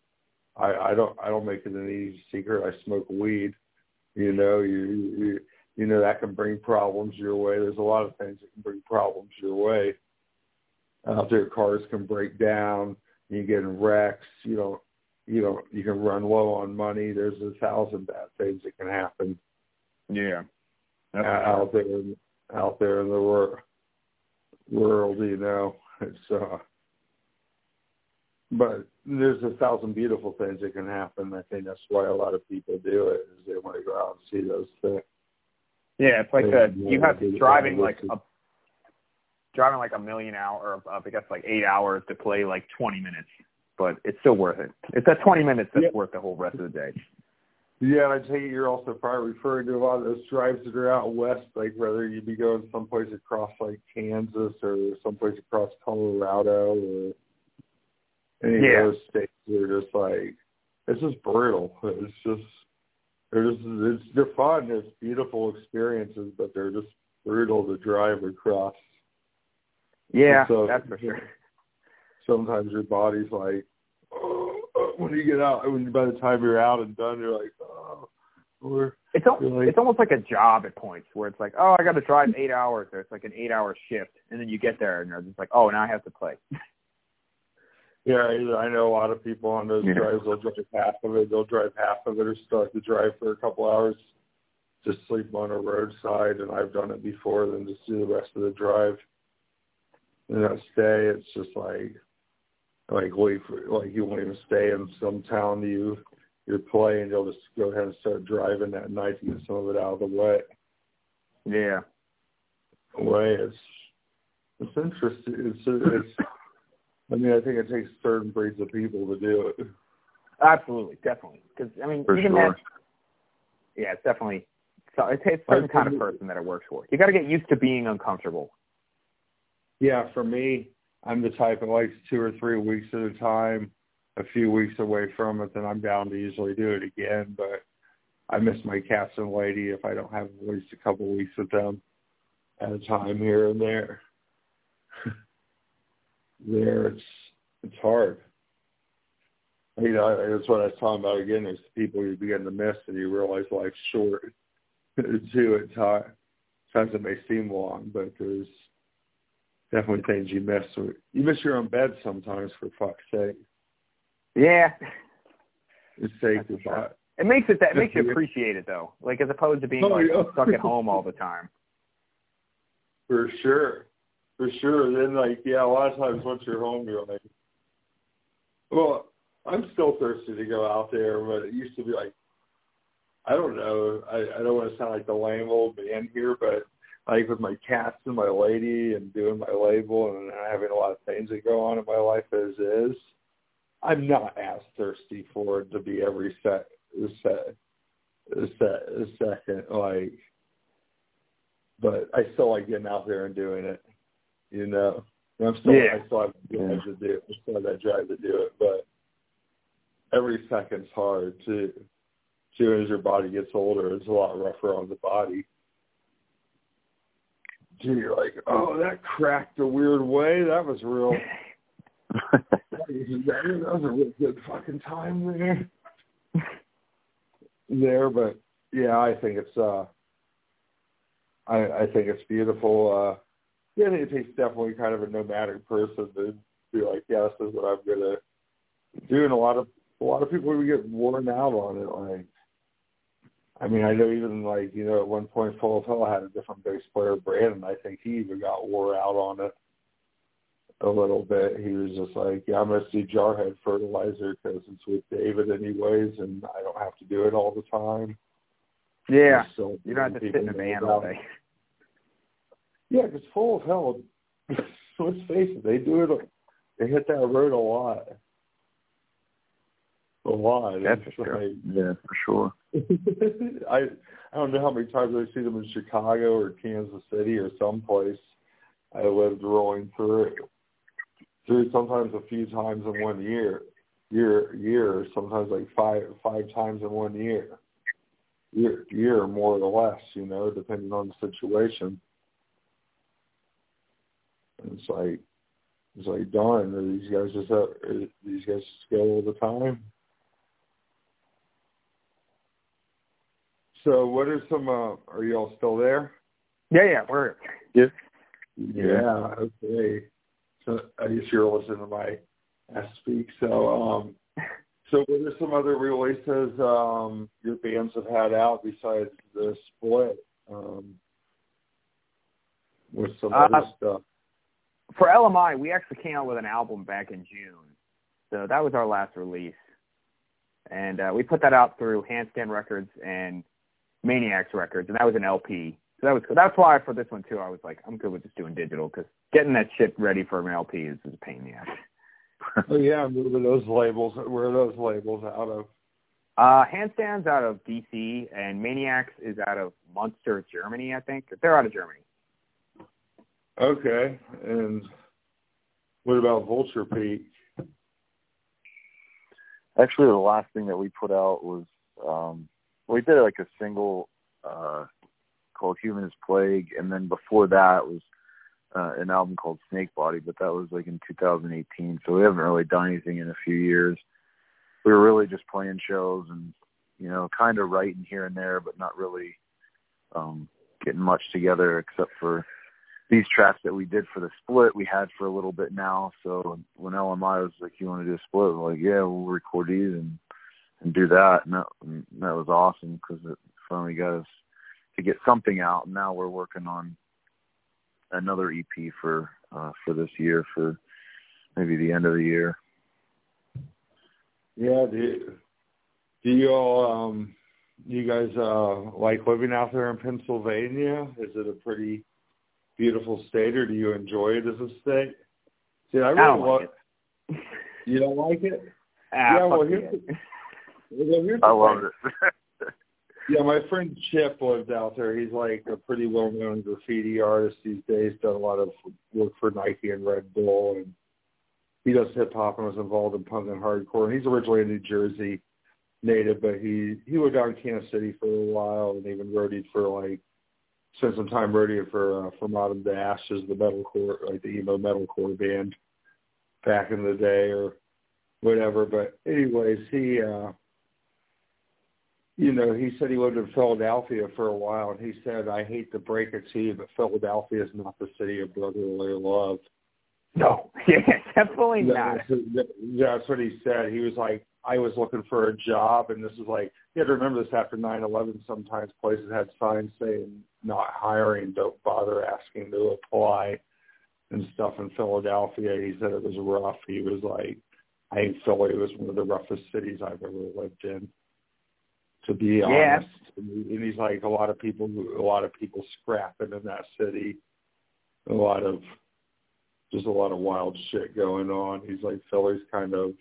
I I don't I don't make it any secret. I smoke weed. You know, you you you know that can bring problems your way. There's a lot of things that can bring problems your way. Uh, Out there, cars can break down. You get in wrecks. You don't you know you can run low on money. There's a thousand bad things that can happen.
Yeah,
uh, out there, out there in the wor- world, you know, it's uh. But there's a thousand beautiful things that can happen. I think that's why a lot of people do it is they want to go out and see those things.
Yeah, it's like a, you have to driving like a driving like a million hour, or I guess like eight hours to play like 20 minutes but it's still worth it. It's that 20 minutes that's yeah. worth the whole rest of the day.
Yeah, and I take it you're also probably referring to a lot of those drives that are out west, like whether you'd be going someplace across like Kansas or someplace across Colorado or any yeah. of those states that are just like it's just brutal. It's just they're just it's they're fun. It's beautiful experiences, but they're just brutal to drive across.
Yeah, so, that's for sure.
Sometimes your body's like, <clears throat> when you get out, when by the time you're out and done, you're like, oh. Or,
it's al- like, it's almost like a job at points where it's like, oh, I got to drive eight hours, or it's like an eight-hour shift, and then you get there and you're just like, oh, now I have to play. <laughs>
Yeah, I know a lot of people on those yeah. drives. They'll drive half of it. They'll drive half of it, or start to drive for a couple hours, just sleep on a roadside. And I've done it before. Then just do the rest of the drive. And that stay, it's just like like wait for like you won't even stay in some town you you're playing, you'll just go ahead and start driving that night to get some of it out of the way.
Yeah.
Way it's it's interesting. It's it's. I mean, I think it takes certain breeds of people to do it.
Absolutely, definitely. Because I mean,
For
even
sure.
that. Yeah, it's definitely. So it takes a certain kind of person that it works for. You got to get used to being uncomfortable.
Yeah, for me, I'm the type that likes two or three weeks at a time. A few weeks away from it, then I'm down to usually do it again. But I miss my cats and lady if I don't have at least a couple of weeks with them at a time here and there. <laughs> there, it's it's hard. You know, that's what I was talking about again. There's people you begin to miss, and you realize life's short. <laughs> too at times. Times it may seem long, but there's definitely things you miss. You miss your own bed sometimes, for fuck's sake.
Yeah.
It's safe to.
It makes it that it makes you appreciate it though, like as opposed to being oh, like yeah. stuck at home all the time. <laughs>
For sure, for sure. Then like yeah, a lot of times once you're home, you're like, well, I'm still thirsty to go out there, but it used to be like, I don't know. I, I don't want to sound like the lame old man here, but like with my cats and my lady and doing my label and having a lot of things that go on in my life as is, I'm not as thirsty for it to be every set, set, set, second. Like, but I still like getting out there and doing it. You know, and I'm still
Yeah.
I still have the drive to do it. I still have that drive to do it, but every second's hard too. Too as your body gets older, it's a lot rougher on the body. Gee, you're like, oh, that cracked a weird way. That was real. <laughs> that was a real good fucking time there. there, but yeah, I think it's uh, I I think it's beautiful. Uh, yeah, I think it takes definitely kind of a nomadic person to be like, yeah, this is what I'm gonna do. And a lot of a lot of people would get worn out on it. Like, I mean, I know even like you know at one point Full of Hell had a different bass player, Brandon. I think he even got wore out on it a little bit. He was just like, yeah, I'm gonna see Jarhead Fertilizer because it's with David anyways, and I don't have to do it all the time.
Yeah.
So
You don't have to sit in a
people
van all day.
Yeah, because Full of Hell, let's face it, they do it. They hit that road a lot. A lot.
That's
It's
for sure.
like-
yeah, for sure. <laughs>
I I don't know how many times I see them in Chicago or Kansas City or someplace. I lived rolling through through sometimes a few times in one year, year year, sometimes like five five times in one year, year year more or less, you know, depending on the situation. And it's like it's like darn, these guys just are these guys just go all the time? So what are some? Uh, are you all still there?
Yeah, yeah, we're here.
Yeah. Okay. So I guess you're listening to my I speak. So um, so what are some other releases um your bands have had out besides the split? Um, with some
Uh,
other stuff.
for LMI, we actually came out with an album back in June. So that was our last release. And uh, we put that out through Handstand Records and Maniacs Records, and that was an LP. So that was cool. That's why for this one too, I was like, I'm good with just doing digital because getting that shit ready for an LP is, is a pain in the ass.
Oh yeah, where are those labels? Where are those labels out of?
Uh, Handstands out of DC, and Maniacs is out of Munster, Germany, I think. They're out of Germany.
Okay, and what about Vulture Peak?
Actually, the last thing that we put out was um, we did like a single uh, called "Human is Plague," and then before that was uh, an album called Snake Body, but that was like in 2018. So we haven't really done anything in a few years. We were really just playing shows and you know, kind of writing here and there, but not really um, getting much together except for these tracks that we did for the split. We had for a little bit now. So when LMI was like, "You want to do a split?" We're like, "Yeah, we'll record these and and do that." And that, and that was awesome because it finally got us to get something out. And now we're working on another EP for uh, for this year for maybe the end of the year.
Yeah, do you, do you all um you guys uh like living out there in Pennsylvania? Is it a pretty beautiful state or do you enjoy it as a state? See, I
I
really
don't
love
like it.
you don't like it?
Ah,
yeah, well
fuck
here's
yeah.
the, well, here's the
I love it. <laughs>
Yeah, my friend Chip lives out there. He's like a pretty well known graffiti artist these days, done a lot of work for Nike and Red Bull and he does hip hop and was involved in punk and hardcore. And he's originally a New Jersey native, but he he lived out in Kansas City for a while and even roadied for like spent some time roadieing for uh, for Modern Dash as the metalcore like the emo metalcore band back in the day or whatever. But anyways, he uh you know, he said he lived in Philadelphia for a while, and he said, "I hate to break it to you, but Philadelphia is not the city of brotherly love."
No, <laughs> yeah, definitely not.
That's, that's what he said. He was like, I was looking for a job, and this is like, you have to remember this after nine eleven. Sometimes places had signs saying not hiring, don't bother asking to apply, and stuff in Philadelphia. He said it was rough. He was like, I think Philly was one of the roughest cities I've ever lived in. To be honest, and he's like a lot of people, a lot of people scrapping in that city, a lot of just a lot of wild shit going on. He's like Philly's kind of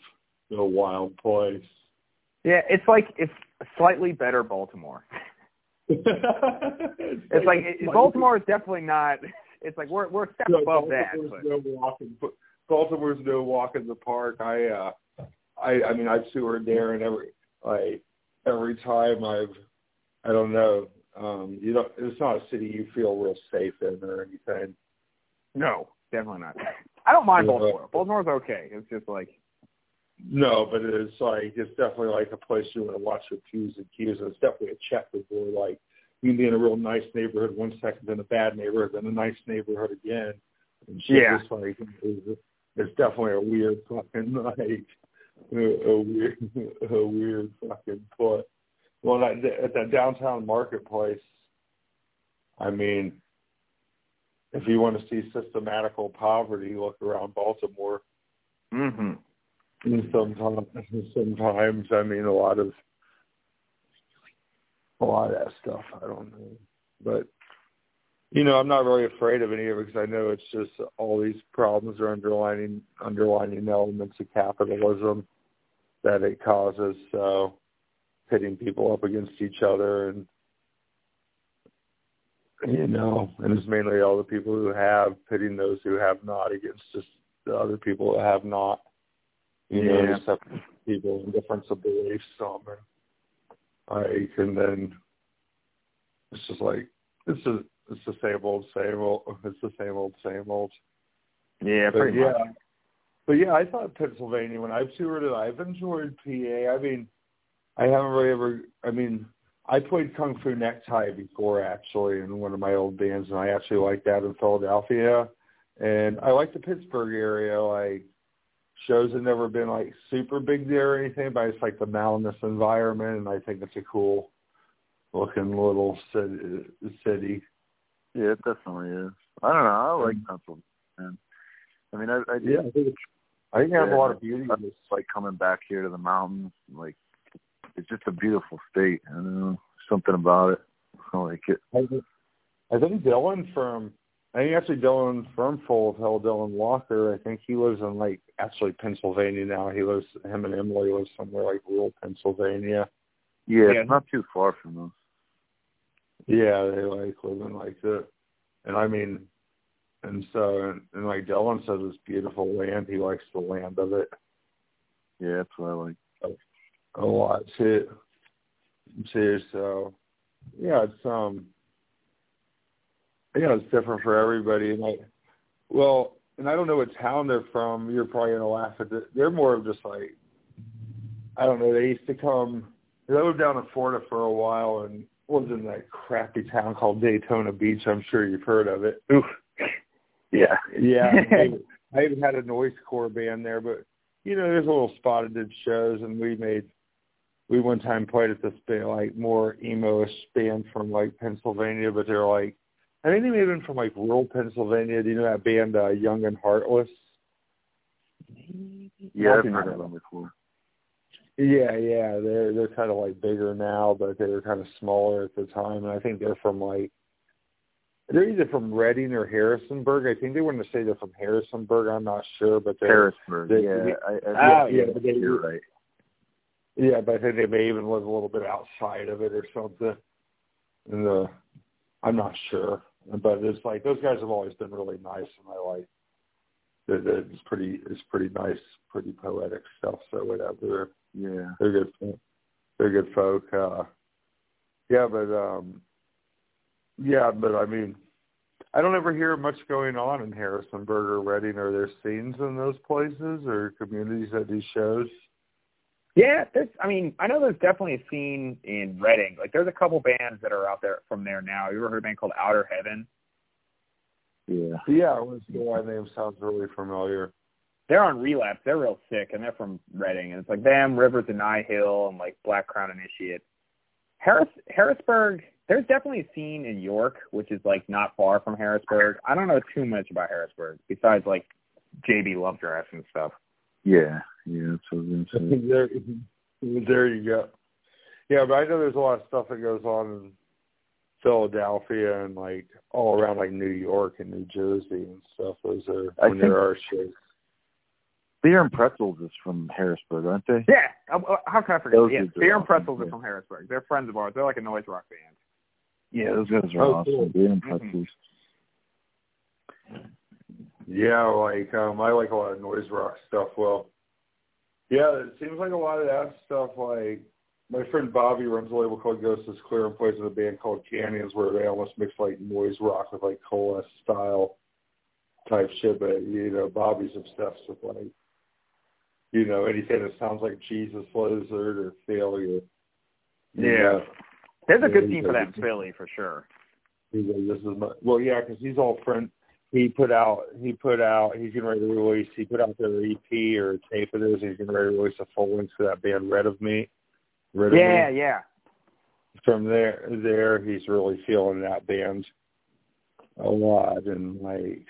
a wild place.
Yeah, it's like it's slightly better Baltimore.
it's <laughs>
It's like it, Baltimore is definitely not It's like we're we're a step
No,
above
Baltimore's
that. But,
no walking. Baltimore's no walk in the park. I uh, I I mean I've toured there, and every like every time I've I don't know. Um, you don't. It's not a city you feel real safe in or anything.
no, definitely not. I don't mind. Baltimore. Baltimore's okay. It's just like
No, but it's like it's definitely like a place you want to watch your Q's and Q's. And it's definitely a checkerboard. Like you can be in a real nice neighborhood one second, then a bad neighborhood, then a nice neighborhood again. And shit
Yeah.
just like it's, it's definitely a weird fucking <laughs> like a, a weird <laughs> a weird fucking put. Well, at, the- at that downtown marketplace, I mean, if you want to see systematical poverty, look around Baltimore.
hmm
And sometimes, <laughs> sometimes, I mean, a lot of a lot of that stuff. I don't know, but you know, I'm not really afraid of any of it because I know it's just all these problems are underlining underlining elements of capitalism that it causes. So pitting people up against each other and you know, and it's mainly all the people who have pitting those who have not against just the other people who have not. You know,
Yeah.
just have people in difference of beliefs some and like and then it's just like it's just it's the same old same old <laughs> it's the same old same old.
Yeah,
But
pretty
yeah.
much.
But yeah, I thought Pennsylvania when I've toured it, I've enjoyed PA. I mean, I haven't really ever. I mean, I played Kung Fu Necktie before actually in one of my old bands, and I actually liked that in Philadelphia. And I like the Pittsburgh area. Like shows have never been like super big there or anything, but it's like the mountainous environment, and I think it's a cool looking little city. City.
Yeah, it definitely is. I don't know. I like mm. Pennsylvania. Man. I mean, I, I
Yeah, I think it's, I think it has a lot of beauty.
I just like coming back here to the mountains. Like, it's just a beautiful state. I don't know something about it. I like it.
I think, Dylan from I think actually Dylan from Full of Hell, Dylan Walker. I think he lives in like actually Pennsylvania now. He lives him and Emily live somewhere like rural Pennsylvania.
Yeah,
Yeah.
it's not too far from us.
Yeah, they like live in like the and I mean and so and, and like Dylan says it's beautiful land. He likes the land of it
Yeah, that's what I like.
a lot too. Too, so yeah, it's um yeah, it's different for everybody. And I, well, and I don't know what town they're from. You're probably gonna laugh at it. They're more of just like, I don't know. They used to come. They lived down in Florida for a while and lived in that crappy town called Daytona Beach. I'm sure you've heard of it.
Oof.
Yeah.
Yeah, I, <laughs> I even had a noise core band there, but you know, there's a little spotted did shows, and we made. We one time played at this band, like more emo-ish band from like Pennsylvania, but they're like, I think they may have been from like rural Pennsylvania. Do you know that band, uh, Young and Heartless?
Yeah, I've heard of them before.
Yeah, yeah, they're they're kind of like bigger now, but they were kind of smaller at the time, and I think they're from like they're either from Reading or Harrisonburg. I think they wanted to say they're from Harrisonburg. I'm not sure, but they're
Harrisburg.
they-
yeah,
they-
I, I,
Oh,
yeah,
yeah,
but they-
you're right.
Yeah, but I think they may even live a little bit outside of it or something. And uh, I'm not sure, but it's like those guys have always been really nice, and I like that. It's pretty, it's pretty nice, pretty poetic stuff. So whatever,
Yeah.
they're good. They're good folk. Uh, yeah, but um, yeah, but I mean, I don't ever hear much going on in Harrisonburg or Reading. Are there scenes in those places or communities that do shows?
Yeah, there's. I mean, I know there's definitely a scene in Reading. Like, there's a couple bands that are out there from there now. You ever heard a band called Outer Heaven?
Yeah.
Yeah, I was the one name sounds really familiar.
They're on Relapse. They're real sick, and they're from Reading. And it's like them, Rivers of Nihil, and like Black Crown Initiate. Harris Harrisburg. There's definitely a scene in York, which is like not far from Harrisburg. I don't know too much about Harrisburg besides like JB Lovegrass and stuff.
Yeah. Yeah. That's what I was gonna <laughs>
there, there you go. Yeah, but I know there's a lot of stuff that goes on in Philadelphia and like all around like New York and New Jersey and stuff. Those are
I
when
think-
there are shows.
Beer and Pretzels is from Harrisburg, aren't they?
Yeah, uh, uh, how can I forget?
Those
Yeah,
dudes are
Beer and
awesome,
Pretzels are from Harrisburg. They're friends of ours. They're like a noise rock band.
Yeah, those guys are
Oh,
awesome.
cool.
Beer and
Mhm.
Pretzels.
Yeah, like um I like a lot of noise rock stuff. Well, yeah, it seems like a lot of that stuff. Like my friend Bobby runs a label called Ghost is Clear and plays in a band called Canyons, where they almost mix like noise rock with like coalesce style type shit. But you know, Bobby's obsessed with like you know anything that sounds like Jesus Lizard or Failure.
Yeah, there's a good team for that Philly for sure.
He's like, this is my, well, yeah, because he's all friend he put out he put out he's getting ready to release he put out their EP or tape this he's getting ready to release a full length for that band Rid of Me.
Rid yeah, of Me. yeah.
From there there he's really feeling that band a lot and like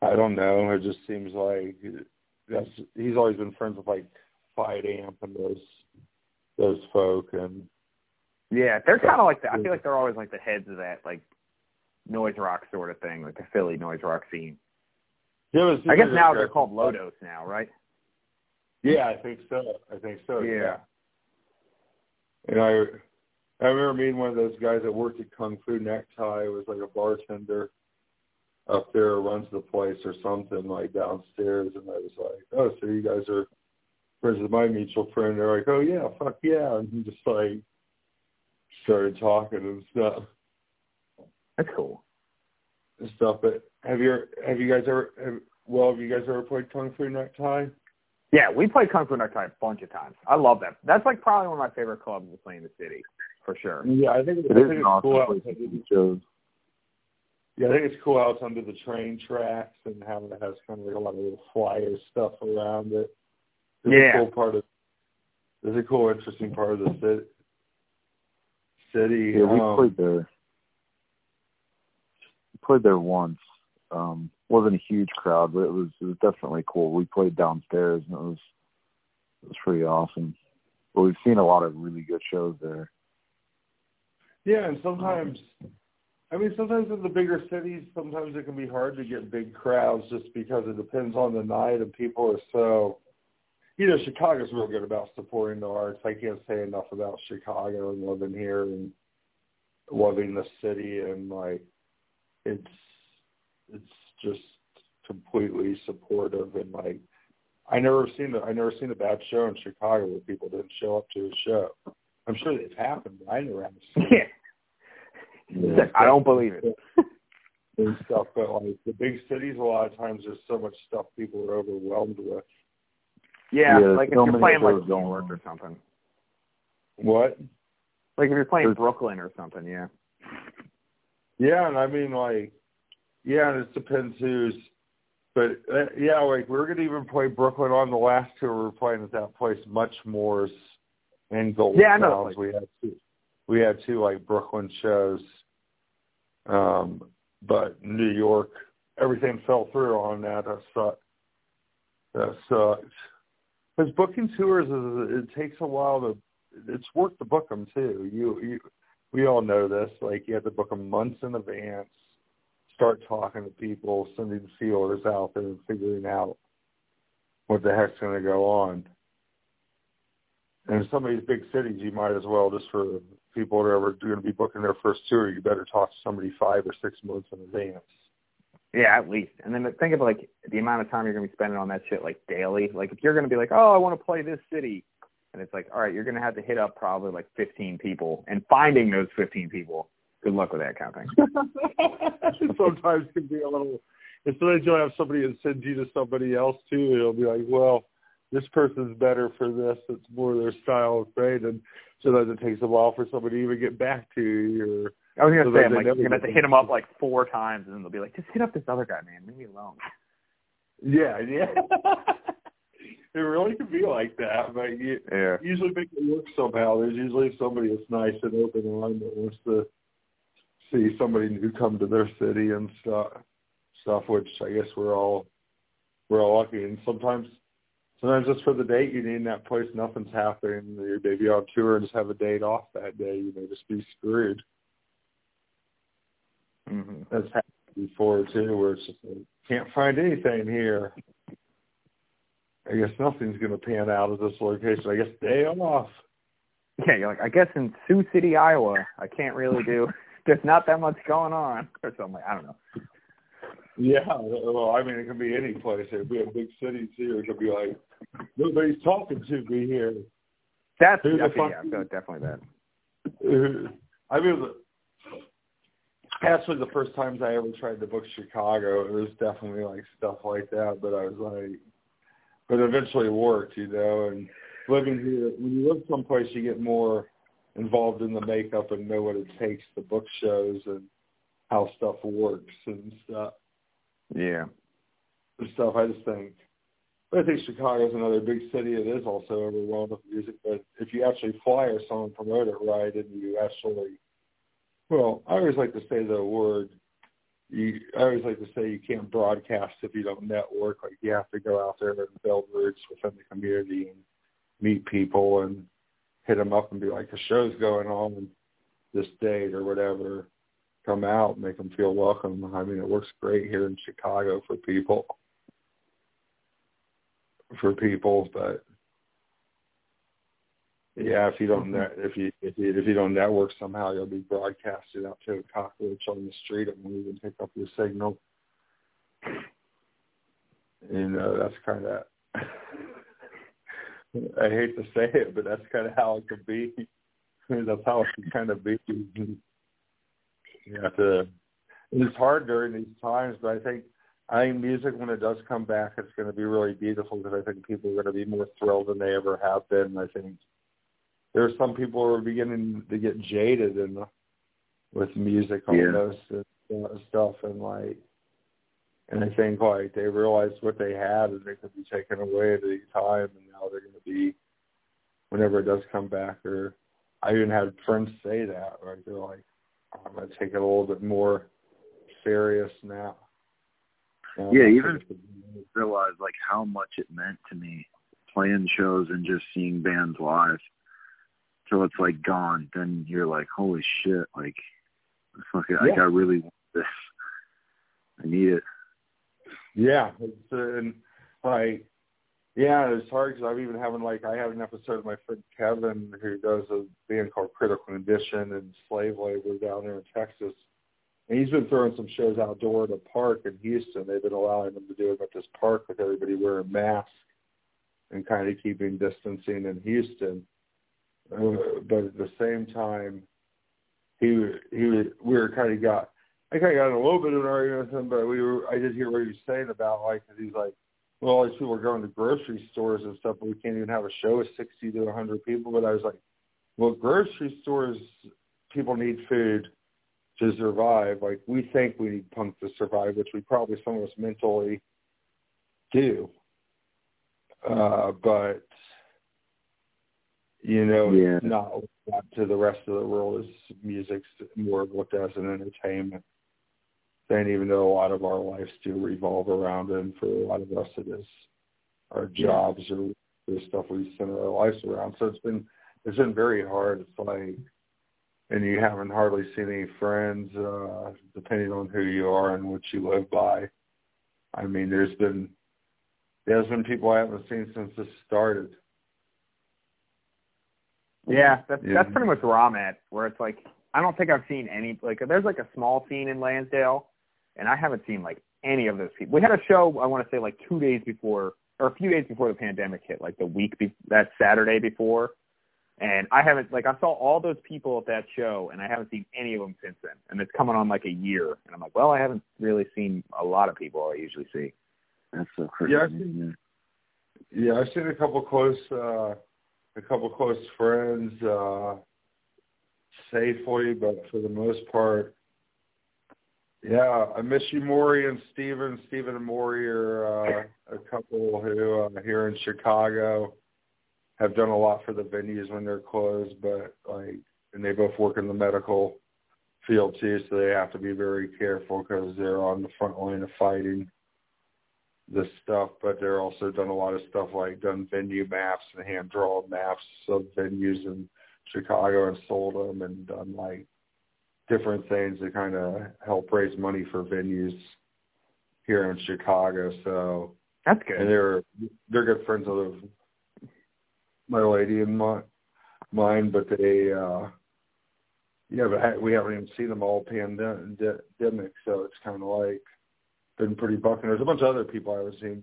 I don't know, it just seems like that's he's always been friends with like Fight Amp and those those folk and
yeah, they're kind of like the, I feel like they're always like the heads of that like noise rock sort of thing, like the Philly noise rock scene.
Yeah,
I guess now they're called Lodos now, right?
Yeah, I think so. I think so.
Yeah. yeah.
And I, I remember meeting one of those guys that worked at Kung Fu Necktie. It was like a bartender up there, runs the place or something like downstairs, and I was like, "Oh, so you guys are friends with my mutual friend?" They're like, "Oh yeah, fuck yeah," and he just like started talking and stuff.
That's cool.
And stuff. But have you have you guys ever have, well have you guys ever played Kung Fu Necktie?
Yeah, we played Kung Fu Necktie a bunch of times. I love that. That's like probably one of my favorite clubs to play in the city, for sure.
Yeah, I think,
it
I think
is
it's
awesome
cool. Out yeah, I think it's cool out under the train tracks and how it has kind of like a lot of little flyer stuff around it. It's
yeah.
a cool part of. It's a cool, interesting part of the city. City.
Yeah, we
um,
played there We played there once. Um, wasn't a huge crowd, but it was it was definitely cool. We played downstairs, and it was it was pretty awesome. But we've seen a lot of really good shows there.
Yeah, and sometimes, I mean, sometimes in the bigger cities, sometimes it can be hard to get big crowds just because it depends on the night and people are so. You know, Chicago's real good about supporting the arts. I can't say enough about Chicago and living here and loving the city and like it's it's just completely supportive and like I never seen a, I never seen a bad show in Chicago where people didn't show up to a show. I'm sure they've happened, but I never have seen
it. Yeah. <laughs> I don't believe it. <laughs>
and stuff, but like the big cities, a lot of times there's so much stuff people are overwhelmed with.
Yeah, yeah like if you're playing like New York or something.
What?
Like if you're playing Brooklyn or something, yeah.
Yeah, and I mean like, yeah, and it depends who's. But uh, yeah, like we're gonna even play Brooklyn on the last tour. We are playing at that place, much more in Gold
yeah, I know.
We had two, we had two like Brooklyn shows, um, but New York, everything fell through on that. That sucked. That sucks. Because booking tours is it takes a while to. It's work to book them too. You you we all know this. Like you have to book them months in advance, start talking to people, sending feelers out there, and figuring out what the heck's going to go on. And in some of these big cities, you might as well just for people that are ever going to be booking their first tour, you better talk to somebody five or six months in advance.
Yeah, at least. And then think of like the amount of time you're going to be spending on that shit like daily. Like if you're going to be like, oh, I want to play this city, and it's like, all right, you're going to have to hit up probably like 15 people, and finding those 15 people. Good luck with that kind of
thing. sometimes can be a little. And sometimes you'll have somebody that sends you to somebody else too. It'll be like, well, this person's better for this. It's more their style of trade, and sometimes it takes a while for somebody to even get back to you. Or
I was gonna say, I'm like, you're gonna have to hit them up like four times, and then they'll be like, just hit up this other guy, man. Leave me alone. <laughs>
Yeah, yeah. <laughs> it really can be like that, but you
yeah.
usually make it work somehow. There's usually somebody that's nice and open and that wants to see somebody new come to their city and stuff. Stuff which I guess we're all we're all lucky. And sometimes sometimes just for the date you need in that place, nothing's happening. You're maybe on tour and just have a date off that day. You may just be screwed.
Mm-hmm.
That's happened before too, where it's just like, can't find anything here. I guess nothing's going to pan out at this location. I guess day off.
Yeah, you're like, I guess in Sioux City, Iowa, I can't really do <laughs> there's not that much going on or something. I don't know.
Yeah, well, I mean, it could be any place. It could be a big city too. It could be like nobody's talking to me here.
That's okay, yeah, definitely that. <laughs>
I mean, actually, the first times I ever tried to book Chicago, it was definitely like stuff like that. But I was like, but eventually it worked, you know. And living here, when you live someplace, you get more involved in the makeup and know what it takes to book shows and how stuff works and stuff.
Yeah.
Stuff. I just think. But I think Chicago's another big city. It is also overwhelmed with music. But if you actually fly or someone promote it right, and you actually, well, I always like to say the word. You, I always like to say you can't broadcast if you don't network. Like you have to go out there and build roots within the community and meet people and hit them up and be like, the show's going on this date or whatever come out, make them feel welcome. I mean, it works great here in Chicago for people. For people, but yeah, if you don't mm-hmm. net, if you if you if you don't network somehow, you'll be broadcasted out to a cockroach on the street and won't even pick up your signal. You uh, know, that's kind of. <laughs> I hate to say it, but that's kind of how it can be. <laughs> that's how it can kind of be. <laughs> You have to. It's hard during these times, but I think I think music when it does come back, it's going to be really beautiful because I think people are going to be more thrilled than they ever have been. I think there are some people who are beginning to get jaded in the, with music almost yeah. and uh, uh, stuff, and like, and I think like they realized what they had and they could be taken away at any time, and now they're going to be whenever it does come back. Or I even had friends say that, right? They're like, I'm going to take it a little bit more serious now.
Um, yeah, even realize like how much it meant to me playing shows and just seeing bands live. So it's like gone. Then you're like, holy shit! Like, fucking, yeah. like I really want this. I need it.
Yeah, it's, uh, and like yeah, it's hard because I'm even having like I have an episode of my friend Kevin who does a band called Critical Condition and Slave Labor down there in Texas, and he's been throwing some shows outdoor at a park in Houston. They've been allowing them to do it at this park with everybody wearing masks and kind of keeping distancing in Houston. Uh, but at the same time, he he we were kind of got I kind of got in a little bit of an argument with him, but we were I did hear what he was saying about like cause he's like well, all these people are going to grocery stores and stuff, but we can't even have a show of 60 to 100 people. But I was like, well, grocery stores, people need food to survive. Like we think we need punk to survive, which we probably some of us mentally do. Uh, but you know,
yeah.
not to the rest of the world as music's more looked at as an entertainment then even though a lot of our lives do revolve around it, and for a lot of us it is our jobs or the stuff we center our lives around. So it's been it's been very hard. It's like and you haven't hardly seen any friends, uh, depending on who you are and what you live by. I mean, there's been there's been people I haven't seen since this started.
Yeah, that's yeah. that's pretty much where I'm at. Where it's like I don't think I've seen any like there's like a small scene in Lansdale and I haven't seen like any of those people. We had a show I want to say like two days before or a few days before the pandemic hit, like the week be- that Saturday before, and I haven't like I saw all those people at that show, and I haven't seen any of them since then. And it's coming on like a year, and I'm like, well, I haven't really seen a lot of people I usually see.
That's so crazy.
Yeah, I've seen, yeah, I've seen a couple close, uh, a couple close friends uh, safely, but for the most part, yeah, I miss you, Maury and Steven. Steven and Maury are uh, a couple who uh, here in Chicago have done a lot for the venues when they're closed, but like, and they both work in the medical field too, so they have to be very careful because they're on the front line of fighting this stuff. But they're also done a lot of stuff like done venue maps and hand drawn maps of venues in Chicago and sold them, and done like different things to kind of help raise money for venues here in Chicago. So
that's good.
And they're they're good friends of my lady and my, mine, but they uh Yeah, but we haven't even seen them all pandemic, so it's kind of like been pretty bucking. There's a bunch of other people I was seeing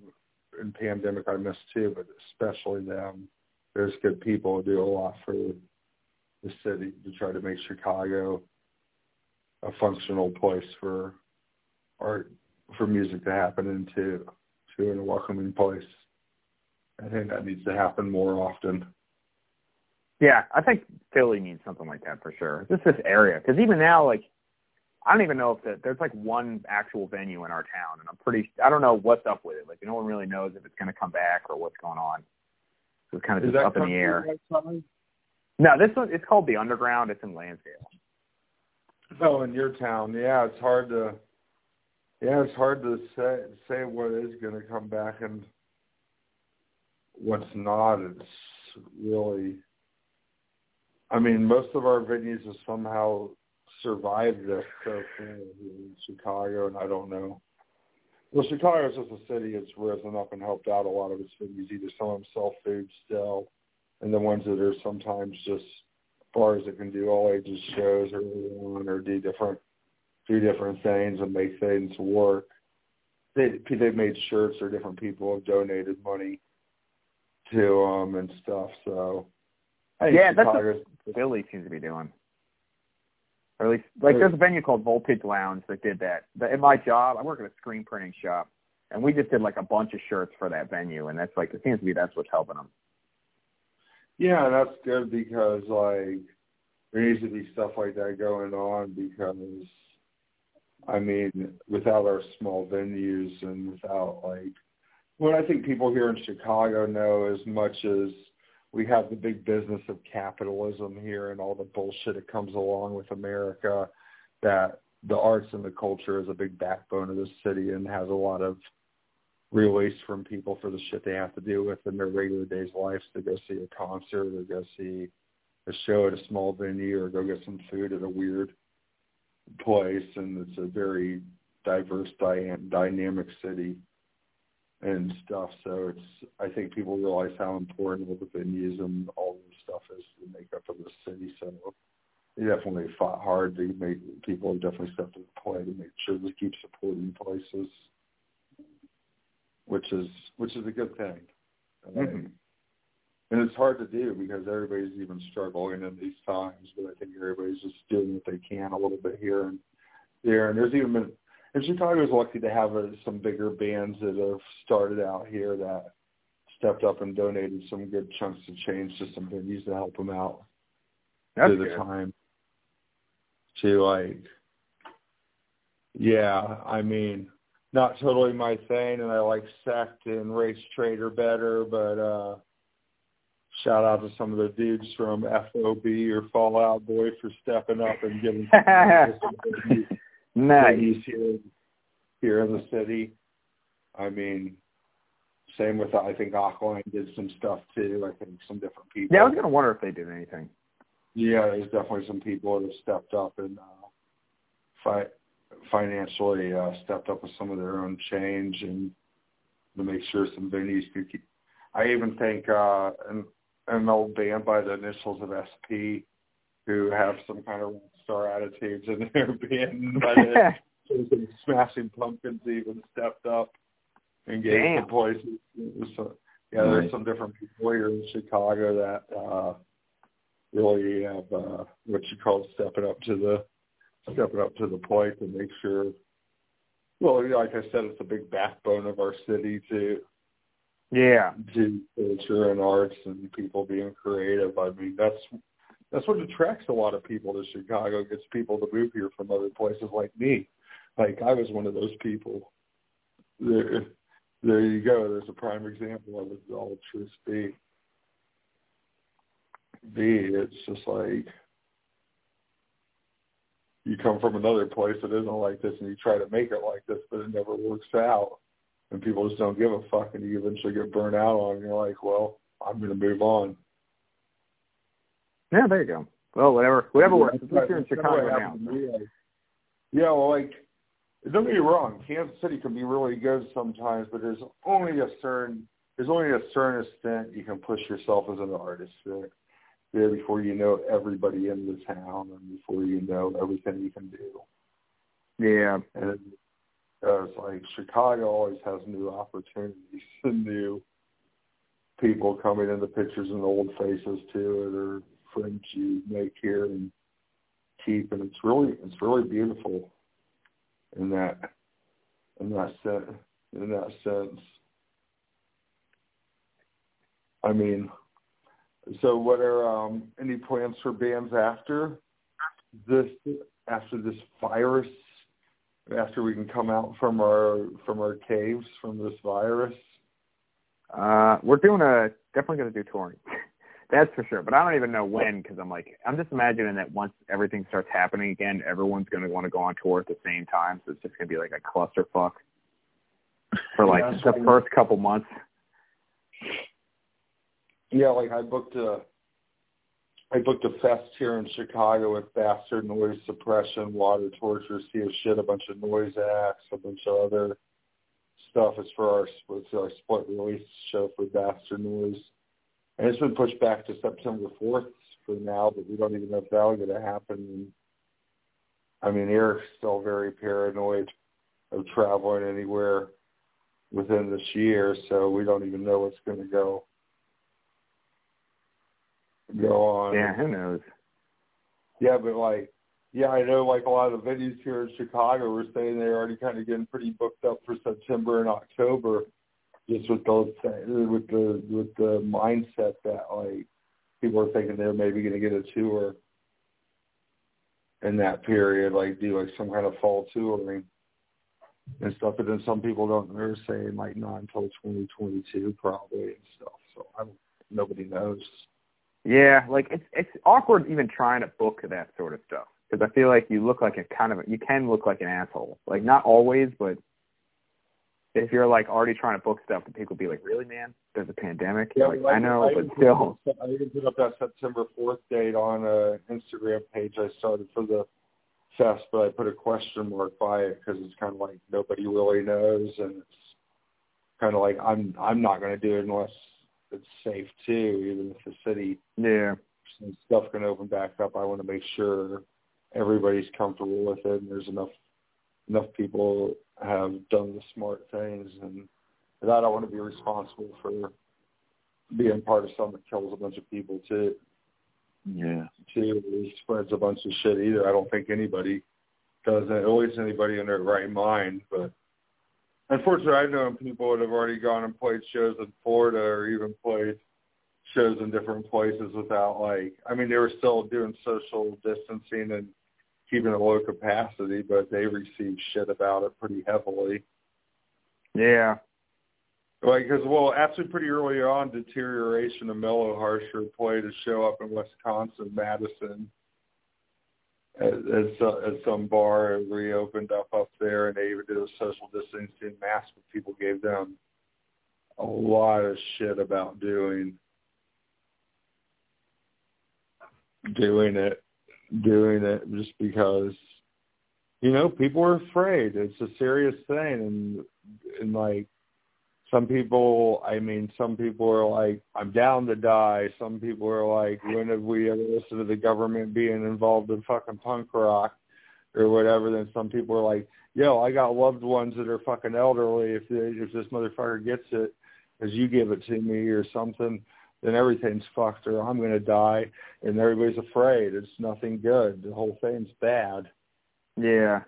in pandemic I missed too, but especially them. There's good people who do a lot for the city to try to make Chicago a functional place for art, for music to happen into, to in a welcoming place. I think that needs to happen more often.
Yeah, I think Philly needs something like that for sure. Just this area, because even now, like, I don't even know if the, there's like one actual venue in our town, and I'm pretty, I don't know what's up with it. Like, no one really knows if it's going to come back or what's going on. So it's kind of
Is
just up in the air. No, this one, it's called the Underground. It's in Lansdale.
Oh, in your town, yeah, it's hard to, yeah, it's hard to say say what is going to come back and what's not. It's really I mean, most of our venues have somehow survived this so far in Chicago, and I don't know. Well, Chicago is just a city that's risen up and helped out a lot of its venues. Either some of them sell food still, and the ones that are sometimes just bars that can do all ages shows or on or do different do different things and make things work. They they've made shirts or different people have donated money to them and stuff. So
yeah, that's what Philly seems to be doing. Or at least, like, there's a venue called Voltage Lounge that did that. In my job, I work at a screen printing shop, and we just did like a bunch of shirts for that venue, and that's like it seems to be that's what's helping them.
Yeah, that's good because like there needs to be stuff like that going on because I mean, without our small venues and without like what I think people here in Chicago know as much as we have the big business of capitalism here and all the bullshit that comes along with America that the arts and the culture is a big backbone of the city and has a lot of release from people for the shit they have to deal with in their regular days lives to go see a concert or go see a show at a small venue or go get some food at a weird place and it's a very diverse dy- dynamic city and stuff. So it's I think people realize how important all the venues and all the stuff is to make up of the city. So they definitely fought hard to make people definitely stepped to the plate to make sure we keep supporting places, which is which is a good thing. Mm-hmm. and it's hard to do because everybody's even struggling in these times. But I think everybody's just doing what they can a little bit here and there. And there's even been and Chicago's lucky to have uh, some bigger bands that have started out here that stepped up and donated some good chunks of change to some venues to help them out
That's
through the time. To like, yeah, I mean, not totally my thing, and I like Sect and Race Traitor better, but uh shout out to some of the dudes from FOB or Fall Out Boy for stepping up and giving <laughs>
Nice.
Here, here in the city. I mean, same with I think Aqualine did some stuff too. I think some different people.
Yeah, I was gonna wonder if they did anything.
Yeah, there's definitely some people that have stepped up and uh, fi- financially uh, stepped up with some of their own change and to make sure some venues could keep. I even think uh, an, an old band by the initials of SP who have some kind of star attitudes in <laughs> their band. But <laughs> some Smashing Pumpkins even stepped up and gave
Damn.
some places. So, yeah,
Nice.
there's some different people here in Chicago that uh really have uh what you call stepping up to the stepping up to the plate to make sure well, like I said, it's a big backbone of our city to
Yeah.
to culture and arts and people being creative. I mean, that's that's what attracts a lot of people to Chicago. Gets people to move here from other places like me. Like I was one of those people. There, there you go. There's a prime example of it. All truth be. B. It's just like you come from another place that isn't like this, and you try to make it like this, but it never works out, and people just don't give a fuck, and you eventually get burnt out on. And you're like, well, I'm going to move on.
Yeah, there you go. Well, whatever, whatever works. At least you're in Chicago now.
Like, Yeah, well, like, don't get me wrong, Kansas City can be really good sometimes, but there's only a certain there's only a certain extent you can push yourself as an artist. There, there before you know everybody in the town and before you know everything you can do.
Yeah.
And uh, it's like Chicago always has new opportunities <laughs> and new people coming into pictures and old faces to it or friends you make here and keep and it's really it's really beautiful in that in that sense in that sense. I mean so what are um any plans for bands after this after this virus after we can come out from our from our caves from this virus?
Uh, we're doing a definitely going to do touring. <laughs> That's for sure. But I don't even know when because I'm like I'm just imagining that once everything starts happening again, everyone's going to want to go on tour at the same time. So it's just going to be like a clusterfuck for like yeah, the first couple months.
Yeah, like I booked a I booked a fest here in Chicago with Bastard Noise Suppression, Water Torture, Sea of Shit, a bunch of noise acts, a bunch of other stuff. It's for our, it's our split release show for Bastard Noise. And it's been pushed back to September 4th for now, but we don't even know if that'll going to happen. I mean, Eric's still very paranoid of traveling anywhere within this year, so we don't even know what's going to go go on.
Yeah, who knows?
Yeah, but like, yeah, I know like a lot of the venues here in Chicago were saying they're already kind of getting pretty booked up for September and October, just with those with the with the mindset that like people are thinking they're maybe going to get a tour in that period, like do like some kind of fall touring and stuff. But then some people don't. They're saying like not until 2022 probably and stuff. So I don't. Nobody knows.
Yeah, like it's it's awkward even trying to book that sort of stuff because I feel like you look like a kind of you can look like an asshole. Like not always, but if you're like already trying to book stuff, then people be like, "Really, man? There's a pandemic."
Yeah,
like,
like,
I know,
I
but still.
I even put up that September fourth date on a Instagram page I started for the fest, but I put a question mark by it because it's kind of like nobody really knows, and it's kind of like I'm I'm not going to do it unless it's safe too, even if the city
yeah
some stuff can open back up. I want to make sure everybody's comfortable with it, and there's enough enough people have done the smart things, and that I don't want to be responsible for being part of something that kills a bunch of people too.
Yeah,
too. It spreads a bunch of shit either. I don't think anybody does it. At least anybody in their right mind, but Unfortunately, I've known people that have already gone and played shows in Florida or even played shows in different places without like I mean they were still doing social distancing and keeping a low capacity, but they received shit about it pretty heavily.
Yeah.
Like, because well, actually, pretty early on, deterioration of Mellow Harsher played a show up in Wisconsin, Madison, at, at some bar reopened up up there, and they even did a social distancing mask, but people gave them a lot of shit about doing doing it, doing it just because you know people are afraid. It's a serious thing, and and like some people, I mean, some people are like, I'm down to die. Some people are like, when have we ever listened to the government being involved in fucking punk rock or whatever? Then some people are like, yo, I got loved ones that are fucking elderly. If they, if this motherfucker gets it, as you give it to me or something, then everything's fucked or I'm gonna die, and everybody's afraid. It's nothing good. The whole thing's bad.
Yeah.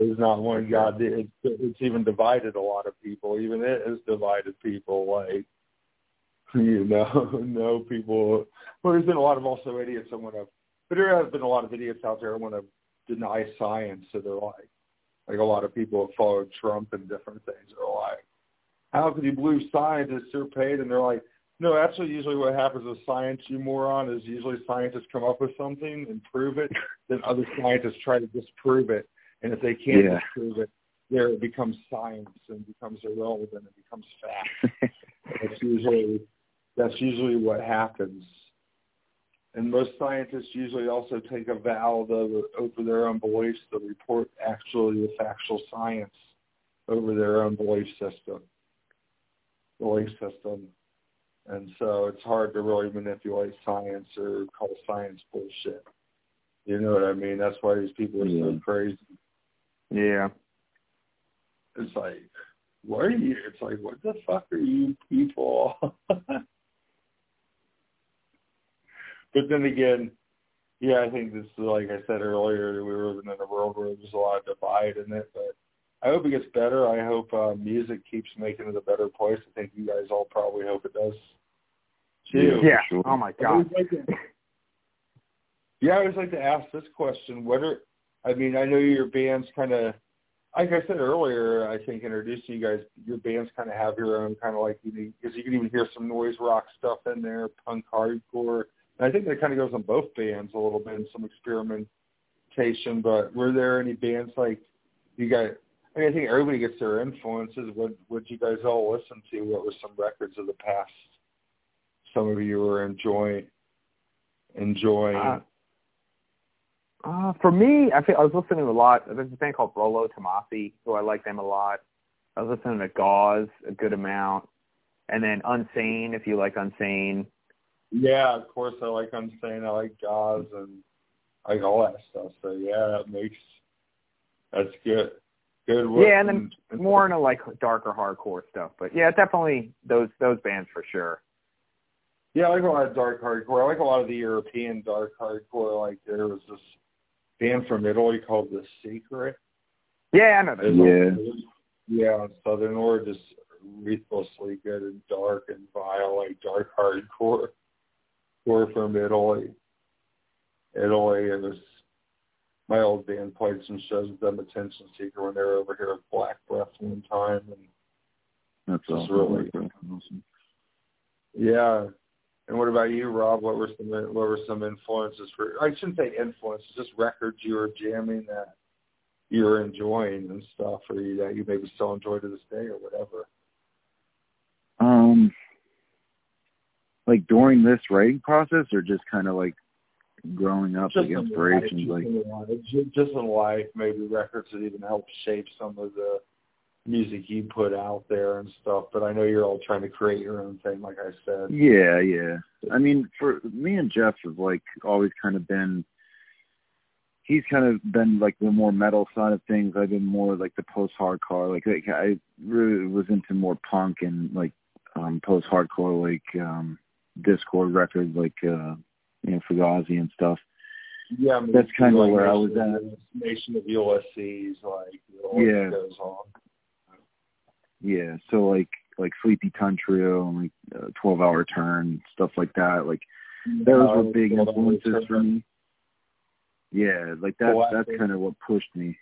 There's not one God. It's, it's even divided a lot of people. Even it has divided people. Like, you know, <laughs> no people. Well, there's been a lot of also idiots that want to, but there has been a lot of idiots out there that want to deny science. So they're like, like a lot of people have followed Trump and different things. They're like, how could you believe scientists are paid? And they're like, no, actually, usually what happens with science, you moron, is usually scientists come up with something and prove it, then other scientists try to disprove it and if they can't yeah. disprove it, there it becomes science and becomes irrelevant and becomes fact. <laughs> that's usually that's usually what happens. And most scientists usually also take a vow to, over their own beliefs to report actually the factual science over their own belief system. Belief system. and so it's hard to really manipulate science or call science bullshit. You know what I mean? That's why these people are yeah. so crazy.
Yeah.
It's like, what are you? It's like, what the fuck are you people? <laughs> but then again, yeah, I think this is like I said earlier, we were living in a world where there's a lot of divide in it, but I hope it gets better. I hope uh, music keeps making it a better place. I think you guys all probably hope it does.
Too. Yeah. Sure. Oh my god.
Like to, yeah, I always like to ask this question: What are? I mean, I know your bands kind of, like I said earlier. I think introducing you guys, your bands kind of have your own kind of like because you can even hear some noise rock stuff in there, punk hardcore. And I think that kind of goes on both bands a little bit, and some experimentation. But were there any bands like you guys? I mean, I think everybody gets their influences. What what you guys all listen to? What were some records of the past? Some of you were enjoying enjoying. Uh,
uh, for me, I feel I was listening to a lot. There's a band called Rolo Tomassi, who I like them a lot. I was listening to Gauze a good amount, and then Unsane, if you like Unsane.
Yeah, of course I like Unsane. I like Gauze and I like all that stuff. So yeah, that makes that's good. Good
work. Yeah, and then and, more into like darker hardcore stuff. But yeah, definitely those those bands for sure.
Yeah, I like a lot of dark hardcore. I like a lot of the European dark hardcore. Like there was this band from Italy called The Secret.
Yeah, I know that.
Yeah.
Yeah, Southern or just ruthlessly good and dark and vile, like dark hardcore. Core from Italy. Italy, it was my old band played some shows with them Attention Seeker when they were over here at Black Breath one time, and
that's awesome. really awesome.
Yeah. And what about you, Rob? What were some what were some influences for? I shouldn't say influences, just records you were jamming that you were enjoying and stuff, or you, that you maybe still enjoy to this day, or whatever.
Um, like during this writing process, or just kind of like growing up,
just
like inspirations,
life,
like
just, just in life, maybe records that even help shape some of the music you put out there and stuff. But I know you're all trying to create your own thing, like I said.
Yeah, yeah. I mean, for me and Jeff have like always kind of been. He's kind of been like the more metal side of things. I've been more like the post hardcore. Like, like I really was into more punk and like um post hardcore, like um Dischord records, like uh you know, Fugazi and stuff.
Yeah, I mean,
that's kind of like where I was at.
Nation of Ulysses, like
yeah.
goes on.
Yeah, so like like Sleepytime Trio and like uh, Twelve Hour Turn stuff like that. Like those were big influences for me. Yeah, like that. That's kind of what pushed me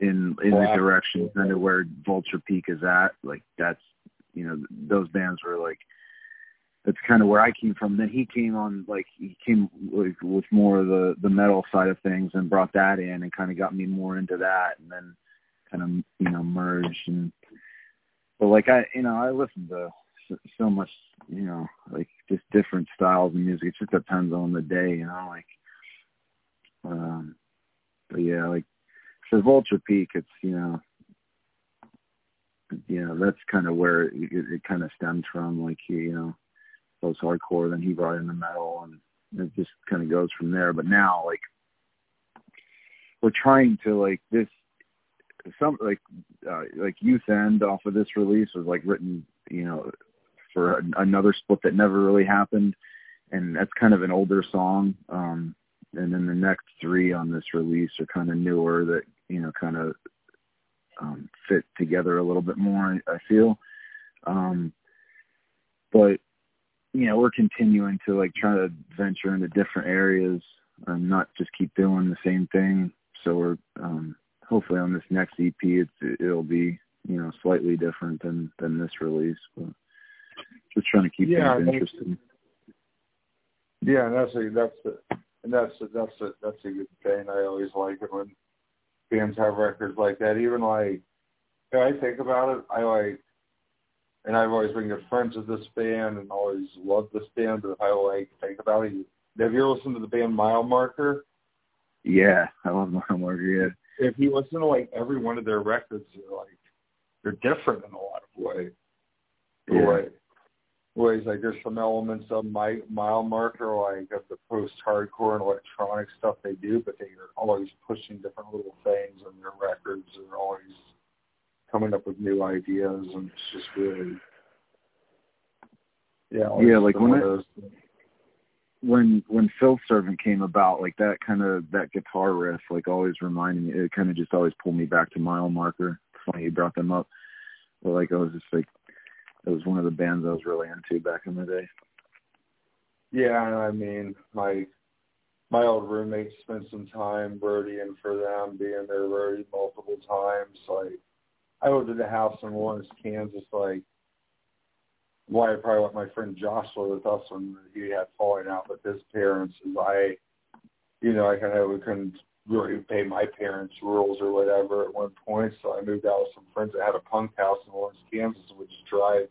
in in the direction kind of where Vulture Peak is at. Like that's you know those bands were like that's kind of where I came from. Then he came on like he came like, with more of the the metal side of things and brought that in and kind of got me more into that and then kind of you know merged and but like I you know I listen to so, much you know like just different styles of music. It just depends on the day, you know like um but yeah like for Vulture Peak it's you know you know that's kind of where it, it kind of stems from like he, you know post hardcore. Then he brought in the metal, and it just kind of goes from there. But now, like, we're trying to like this some like uh, like youth end off of this release was like written you know for another split that never really happened and that's kind of an older song um and then the next three on this release are kind of newer that you know kind of um fit together a little bit more i feel um but you know, we're continuing to like try to venture into different areas and not just keep doing the same thing. So we're um, hopefully on this next EP, it's it'll be you know slightly different than than this release, but just trying to keep
yeah,
things interesting.
Yeah, and that's a that's a and that's a, that's a that's a good thing. I always like it when bands have records like that. Even like, if I think about it, I like and I've always been good friends with this band and always loved this band. But if I like think about it, have you ever listened to the band Mile Marker?
Yeah, I love Mile Marker. Yeah.
If you listen to like every one of their records, they're like they're different in a lot of ways.
Yeah.
Way. ways like there's some elements of my mile marker like of the post hardcore and electronic stuff they do, but they are always pushing different little things on their records They're always coming up with new ideas and it's just really yeah
yeah like when it, when when Phil Servant came about like that kind of that guitar riff like always reminded me it kind of just always pulled me back to mile marker funny you brought them up but like I was just like it was one of the bands I was really into back in the day.
Yeah, I mean, my my old roommate spent some time roadieing for them, being their roadie multiple times. Like, I lived in a house in Lawrence, Kansas. Like, why I probably let my friend Joshua with us when he had falling out with his parents is I, you know, I kind of couldn't really pay my parents' rules or whatever at one point. So I moved out with some friends that had a punk house in Lawrence, Kansas, just drive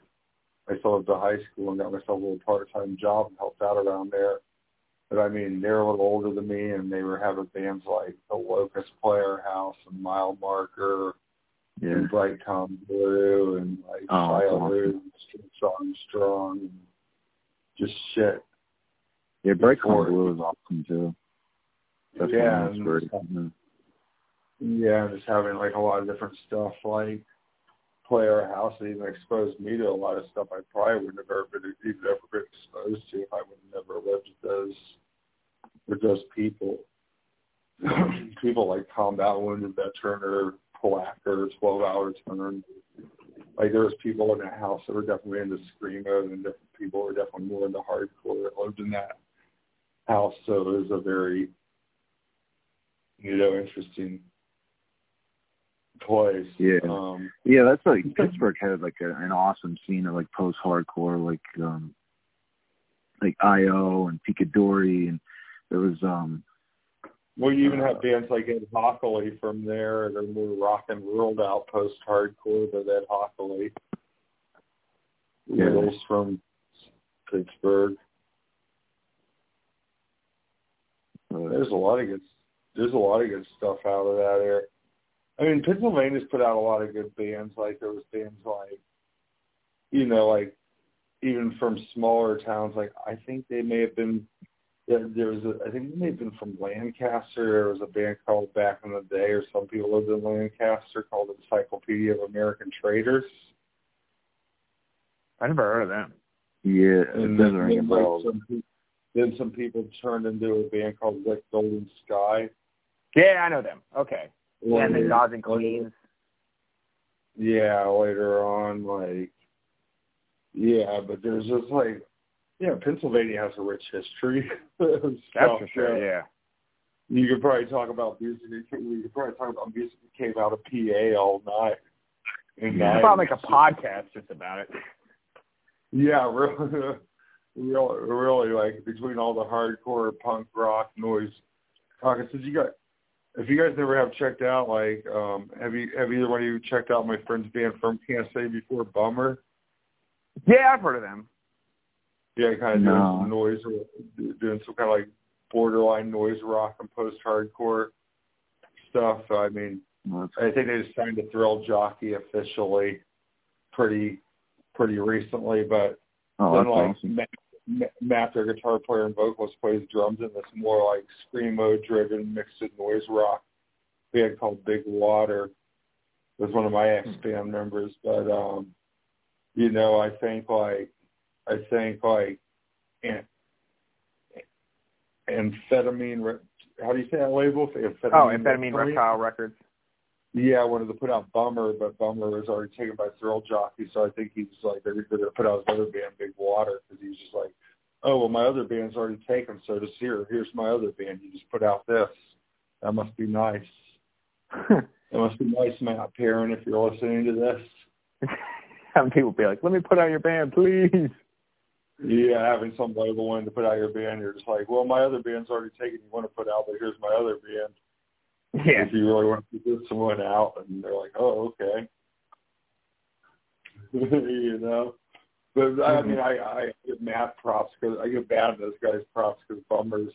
myself to high school and got myself a little part-time job and helped out around there. But I mean, they're a little older than me, and they were having bands like the Locust Player House and Mile Marker
yeah.
and Bright Tom Blue and like
oh,
Shia and Strong Strong and just shit.
Yeah, Bright Tom Blue is awesome too. That's
yeah,
and,
great. yeah, just having like a lot of different stuff like player house that even exposed me to a lot of stuff I probably would have ever been even ever been exposed to if I would have never lived with those with those people. <clears throat> people like combat wounded veteran or Placker, twelve hour turn. Like there was people in that house that were definitely into screamo and different people were definitely more into hardcore that lived in that house. So it was a very you know, interesting place.
Yeah,
um,
yeah, that's like Pittsburgh had like a, an awesome scene of like post hardcore, like um, like IO and Picadori, and there was um.
Well, you even have bands like Ed Hochuli from there that are more rock and rolled out post hardcore, but Ed Hochuli.
Yeah.
Riddles from Pittsburgh.
Uh,
There's a lot of good. There's a lot of good stuff out of that area. I mean, Pennsylvania's put out a lot of good bands. Like there was bands like, you know, like even from smaller towns. Like I think they may have been. There was a, I think they may have been from Lancaster. There was a band called Back in the Day, or some people lived in Lancaster called Encyclopedia of American Traitors.
I never heard of them.
Yeah,
and
it doesn't
then, like, some, pe- then some people turned into a band called like Golden Sky.
Yeah, I know them. Okay. Yeah, and then
Later-
Gods and Queens.
Yeah, later on, like, yeah, but there's just like, yeah, Pennsylvania has a rich history. <laughs>
That's for sure. Yeah.
You could probably talk about music. You could probably talk about music that came out of PA all night. And
Yeah.
It's about like a podcast just about it.
Yeah, really, <laughs> really, really, like between all the hardcore punk rock noise. Like I said, you got. If you guys never have checked out, like, um, have you have either one of you checked out my friend's band from Can't Say before Bummer?
Yeah, I've heard of them.
Yeah, kind of
No.
doing some noise, doing some kind of like borderline noise rock and post hardcore stuff. So, I mean,
Well,
I think they just signed a Thrill Jockey officially, pretty pretty recently, but
oh,
then like
awesome.
Matt, Matt- their guitar player and vocalist, plays drums in this more like screamo driven mixed with noise rock band called Big Water. Was one of my ex band members, but um, you know, I think like I think like amphetamine. How do you say that label? Amphetamine
Oh, Amphetamine
Reptile?
Records.
Yeah, I wanted to put out Bummer, but Bummer was already taken by Thrill Jockey, so I think he was like, they're going to put out his other band, Big Water, because he was just like, oh, well, my other band's already taken, so just here, here's my other band. You just put out this. That must be nice. <laughs> That must be nice, Matt Perrin, if you're listening to this. <laughs>
Having people be like, "Let me put out your band, please."
Yeah, having some label wanting to put out your band, you're just like, well, my other band's already taken. You want to put out, but here's my other band.
Yeah.
If you really want to put someone out, and they're like, oh, okay. <laughs> you know. But I mm-hmm. mean, I, I give Matt props because I give Bad those guys props because Bummers,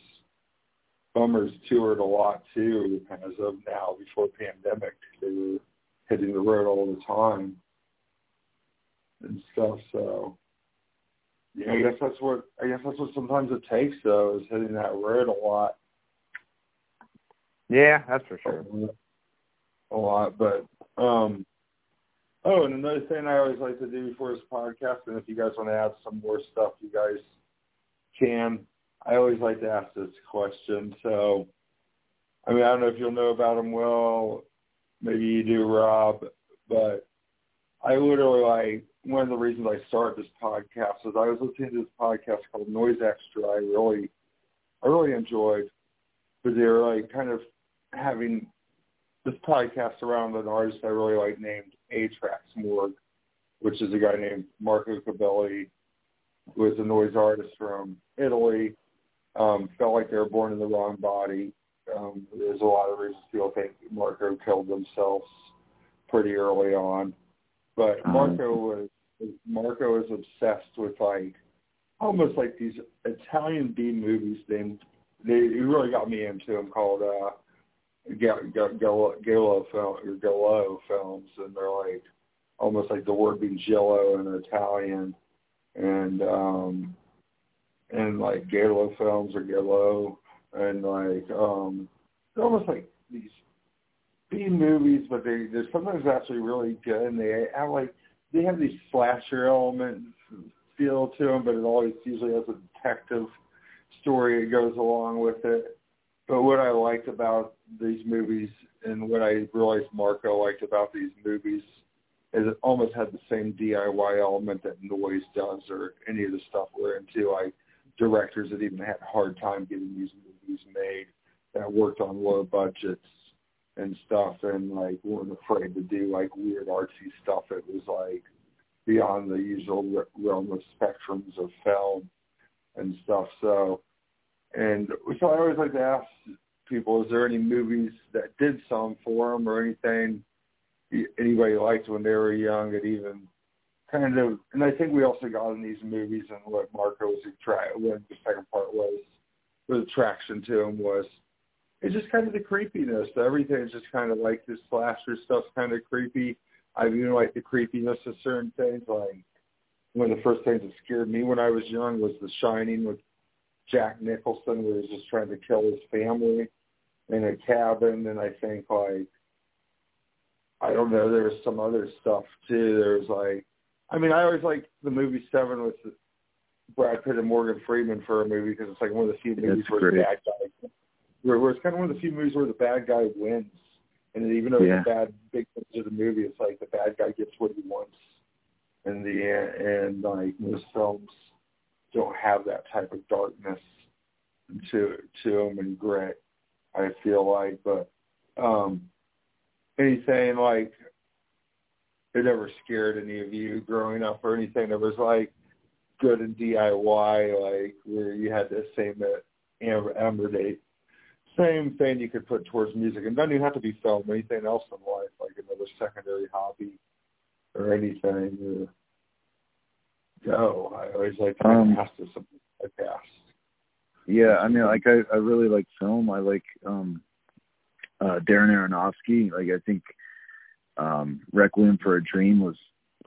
Bummers toured a lot too as of now. Before pandemic, they were hitting the road all the time and stuff. So yeah, I guess that's what I guess that's what sometimes it takes though is hitting that road a lot.
Yeah, that's for sure.
A lot, but um oh, and another thing I always like to do before this podcast, and if you guys want to add some more stuff, you guys can. I always like to ask this question. So, I mean, I don't know if you'll know about him well. Maybe you do, Rob, but I literally like one of the reasons I started this podcast is I was listening to this podcast called Noise Extra. I really, I really enjoyed, but they were like kind of having this podcast around an artist I really like named Atrax Morgue, which is a guy named Marco Corbelli, who is a noise artist from Italy. Um, felt like they were born in the wrong body. Um, there's a lot of reasons people think Marco killed themselves pretty early on. But uh-huh. Marco was Marco is obsessed with like almost like these Italian B movies. They they really got me into them called uh giallo film or giallo films, and they're like almost like the word being Jello in Italian, and um and like giallo films or giallo, and like um they're almost like these B movies, but they they're sometimes actually really good, and they have like they have these slasher elements feel to them, but it always usually has a detective story that goes along with it. But what I liked about these movies and what I realized Marco liked about these movies is it almost had the same DIY element that Noise does or any of the stuff we're into. Like directors that even had a hard time getting these movies made that worked on low budgets and stuff and like weren't afraid to do like weird artsy stuff. It was like beyond the usual realm of spectrums of film and stuff. So, and so I always like to ask people, is there any movies that did some for them or anything anybody liked when they were young that even kind of, and I think we also got in these movies and what Marco was attract, what the second part was, the attraction to him was it's just kind of the creepiness. Everything's just kind of like this slasher stuff's kind of creepy. I even like the creepiness of certain things. Like one of the first things that scared me when I was young was The Shining with Jack Nicholson, where he was just trying to kill his family in a cabin. And I think like I don't know, there was some other stuff too. There was like, I mean, I always like the movie Seven with Brad Pitt and Morgan Freeman for a movie because it's like one of the few movies where the bad guy where, where it's kind of one of the few movies where the bad guy wins, and even though yeah. it's a bad big picture of the movie, it's like the bad guy gets what he wants in the and like most films don't have that type of darkness to to them and grit. I feel like, but um anything like it never scared any of you growing up or anything that was like good in DIY, like where you had the same Amber, Amber Date same thing you could put towards music. And doesn't even have to be film, anything else in life, like another secondary hobby or anything. Or, go. I always like to um, ask this podcast.
Yeah, I mean, like I, I really like film. I like um uh Darren Aronofsky. Like I think um Requiem for a Dream was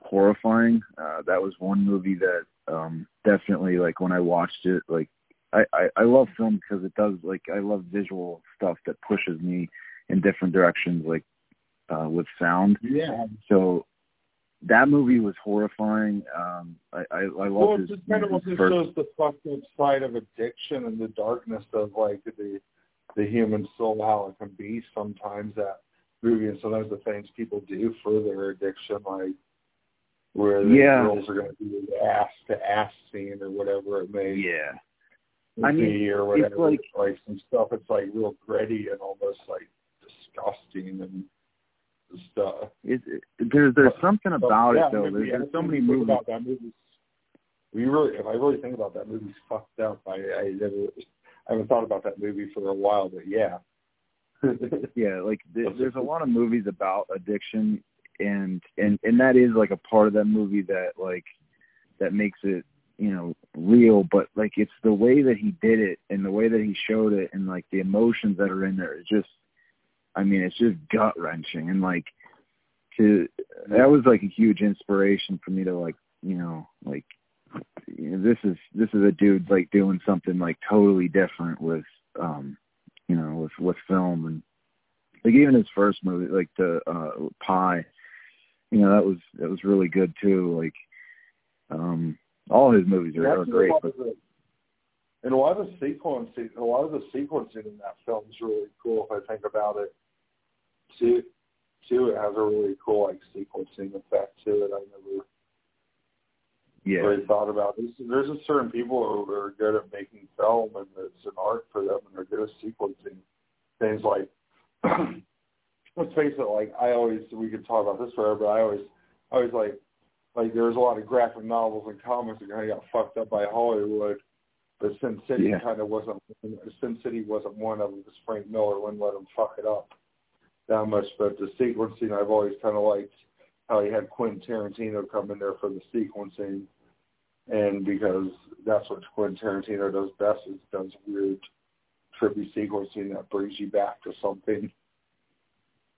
horrifying. Uh that was one movie that um definitely like when I watched it, like I, I, I love film because it does like I love visual stuff that pushes me in different directions, like uh, with sound.
Yeah.
So that movie was horrifying. Um, I I, I love
well,
his.
It just kind of also first... shows the fucked up side of addiction and the darkness of like the the human soul, how it can be sometimes that movie, and sometimes the things people do for their addiction, like where the
yeah.
girls are going to do the ass to ass scene or whatever it may.
Yeah
I mean, or whatever.
It's like,
like some stuff. It's like real gritty and almost like disgusting and stuff.
It, it, there's there's something about it though.
Maybe,
there's,
there's
so many movies.
About that movie. We really, if I really think about that movie's fucked up. I I never, I haven't thought about that movie for a while, but yeah. <laughs>
yeah, like th- there's a lot of movies about addiction, and and and that is like a part of that movie that like that makes it you know real but like it's the way that he did it and the way that he showed it and like the emotions that are in there it's just i mean it's just gut wrenching and like to that was like a huge inspiration for me to like you know like you know, this is this is a dude like doing something like totally different with um you know with with film and like even his first movie like the uh Pi you know that was that was really good too. Like um all his movies are, are great but
and a lot of the sequencing, a lot of the sequencing in that film is really cool. If I think about it, too, too, it has a really cool like sequencing effect to it. I never
yeah.
really thought about. There's, there's a certain people who are good at making film, and it's an art for them, and they're good at sequencing things like. <clears throat> let's face it, like I always, we could talk about this forever, but I always, I always like, like there's a lot of graphic novels and comics that kind of got fucked up by Hollywood but Sin City yeah. kind of wasn't. Sin City wasn't one of them because Frank Miller wouldn't let him fuck it up that much. But the sequencing, I've always kind of liked how he had Quentin Tarantino come in there for the sequencing, and because that's what Quentin Tarantino does best is does weird, trippy sequencing that brings you back to something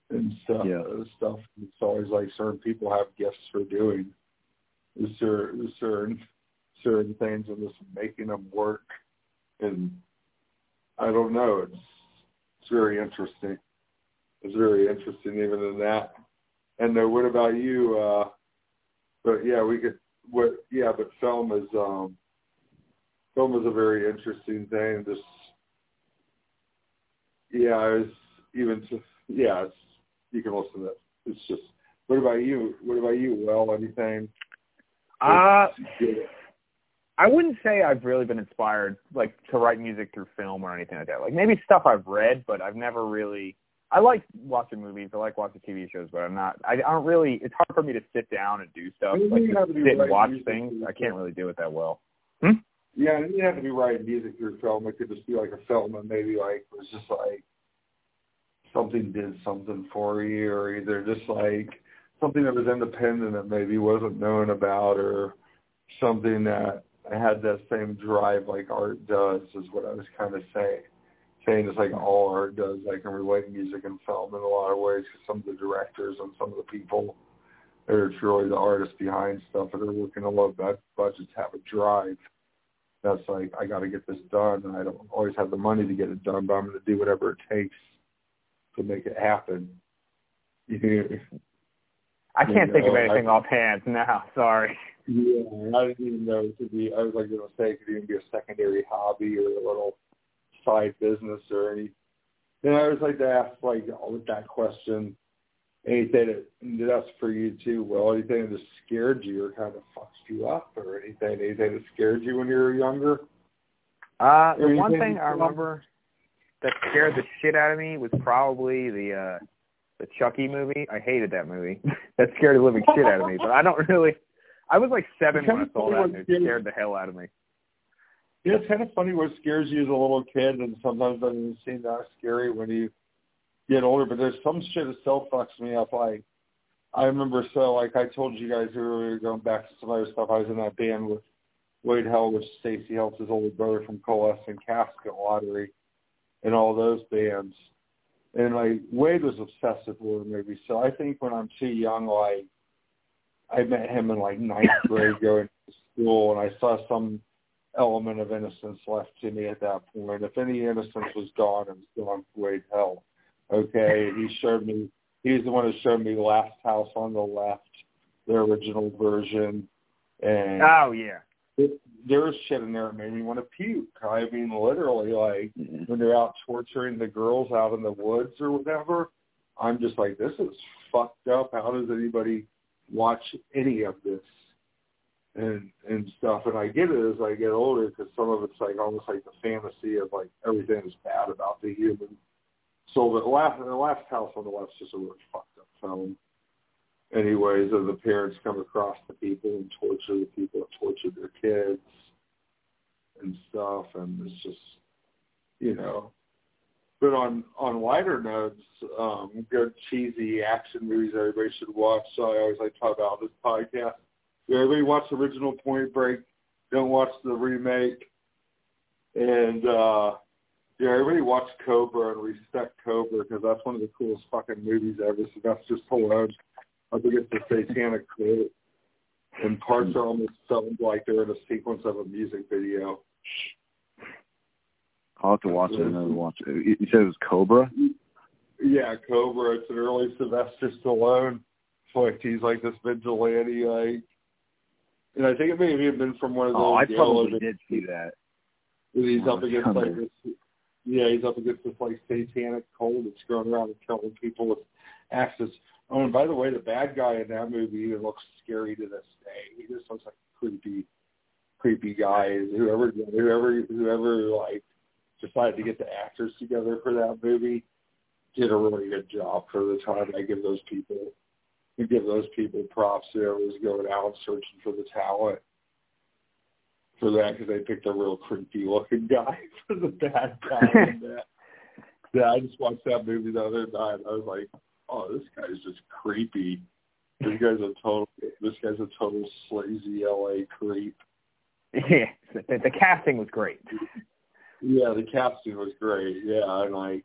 and stuff.
Yeah.
Stuff. It's always like certain people have gifts for doing. Is certain certain things and just making them work. And I don't know. It's it's very interesting. It's very interesting even in that. And uh, what about you? Uh, but yeah, we could. What? Yeah, but film is um, film is a very interesting thing. Just yeah, it's even to yeah, it's you can listen to it. It's just. What about you? What about you? Well, anything?
Uh, I wouldn't say I've really been inspired like to write music through film or anything like that. Like maybe stuff I've read, but I've never really. I like watching movies. I like watching TV shows, but I'm not. I, I don't really. It's hard for me to sit down and do stuff. Like to sit and watch things. I can't really do it that well. Hmm?
Yeah, and you have to be writing music through film. It could just be like a film and maybe like it was just like something did something for you, or either just like something that was independent that maybe wasn't known about, or something that had that same drive like art does is what I was kind of saying. Saying it's like all art does. I can relate music and film in a lot of ways because some of the directors and some of the people that are truly the artists behind stuff that are working on low budgets have a drive. That's like I got to get this done, and I don't always have the money to get it done, but I'm going to do whatever it takes to make it happen.
I can't know, think of anything I, offhand now. <laughs> Sorry.
Yeah, I didn't even know it could be. I was like going to say it could even be a secondary hobby or a little side business or any. Then I always like to ask like with that question, anything that that's for you too. Well, anything that scared you or kind of fucked you up or anything, anything that scared you when you were younger.
Uh, the one thing I remember that scared the shit out of me was probably the uh the Chucky movie. I hated that movie. <laughs> that scared the living shit out of me. But I don't really. I was like seven when I saw that, and it scared the hell out of me.
Yeah, it's kind of funny what scares you as a little kid, and sometimes doesn't seem that scary when you get older. But there's some shit that still fucks me up. Like I remember, so like I told you guys earlier, going back to some other stuff. I was in that band with Wade Hilt, which Stacy Hilt's his older brother from Coalescent Casket Lottery, and all those bands. And like Wade was obsessed with horror movies, so I think when I'm too young, like I met him in like ninth <laughs> grade going to school, and I saw some element of innocence left to me at that point. If any innocence was gone, it was gone for Wade Hilt. Okay, <laughs> he showed me. He's the one who showed me Last House on the Left, the original version, and
oh yeah,
it, there was shit in there that made me want to puke. I mean, literally, like mm-hmm. when they're out torturing the girls out in the woods or whatever. I'm just like, this is fucked up. How does anybody watch any of this and and stuff. And I get it as I get older because some of it's like almost like the fantasy of like everything is bad about the human. So the last the last house on the left is just a really fucked up film. Anyways, as the parents come across the people and torture the people that tortured their kids and stuff, and it's just you know but on on lighter notes, um, good cheesy action movies everybody should watch. So I always like to talk about this podcast. Everybody watch original Point Break. Don't watch the remake. And uh yeah, everybody watch Cobra and respect Cobra because that's one of the coolest fucking movies ever. So that's just alone. I think it's a satanic quote. and parts are almost filmed like they're in a sequence of a music video.
I'll have to watch it. Another watch it. You said it was Cobra.
Yeah, Cobra. It's an early Sylvester Stallone flick. He's like this vigilante, like, and I think it may have been from one of oh, those.
Oh, I probably did see that.
He's up oh, against like this. Yeah, he's up against this like satanic cult that's going around and killing people with axes. Oh, and by the way, the bad guy in that movie even looks scary to this day. He just looks like a creepy, creepy guy. Whoever, whoever, whoever like decided to get the actors together for that movie did a really good job for the time. I give those people, I give those people props. Whoever was going out searching for the talent for that because they picked a real creepy looking guy <laughs> for the bad guy. in that. <laughs> Yeah, I just watched that movie the other night. I was like, oh, this guy's just creepy. This guy's a total. This guy's a total sleazy LA creep.
Yeah, the, the casting was great.
Yeah, the casting was great. Yeah, and like,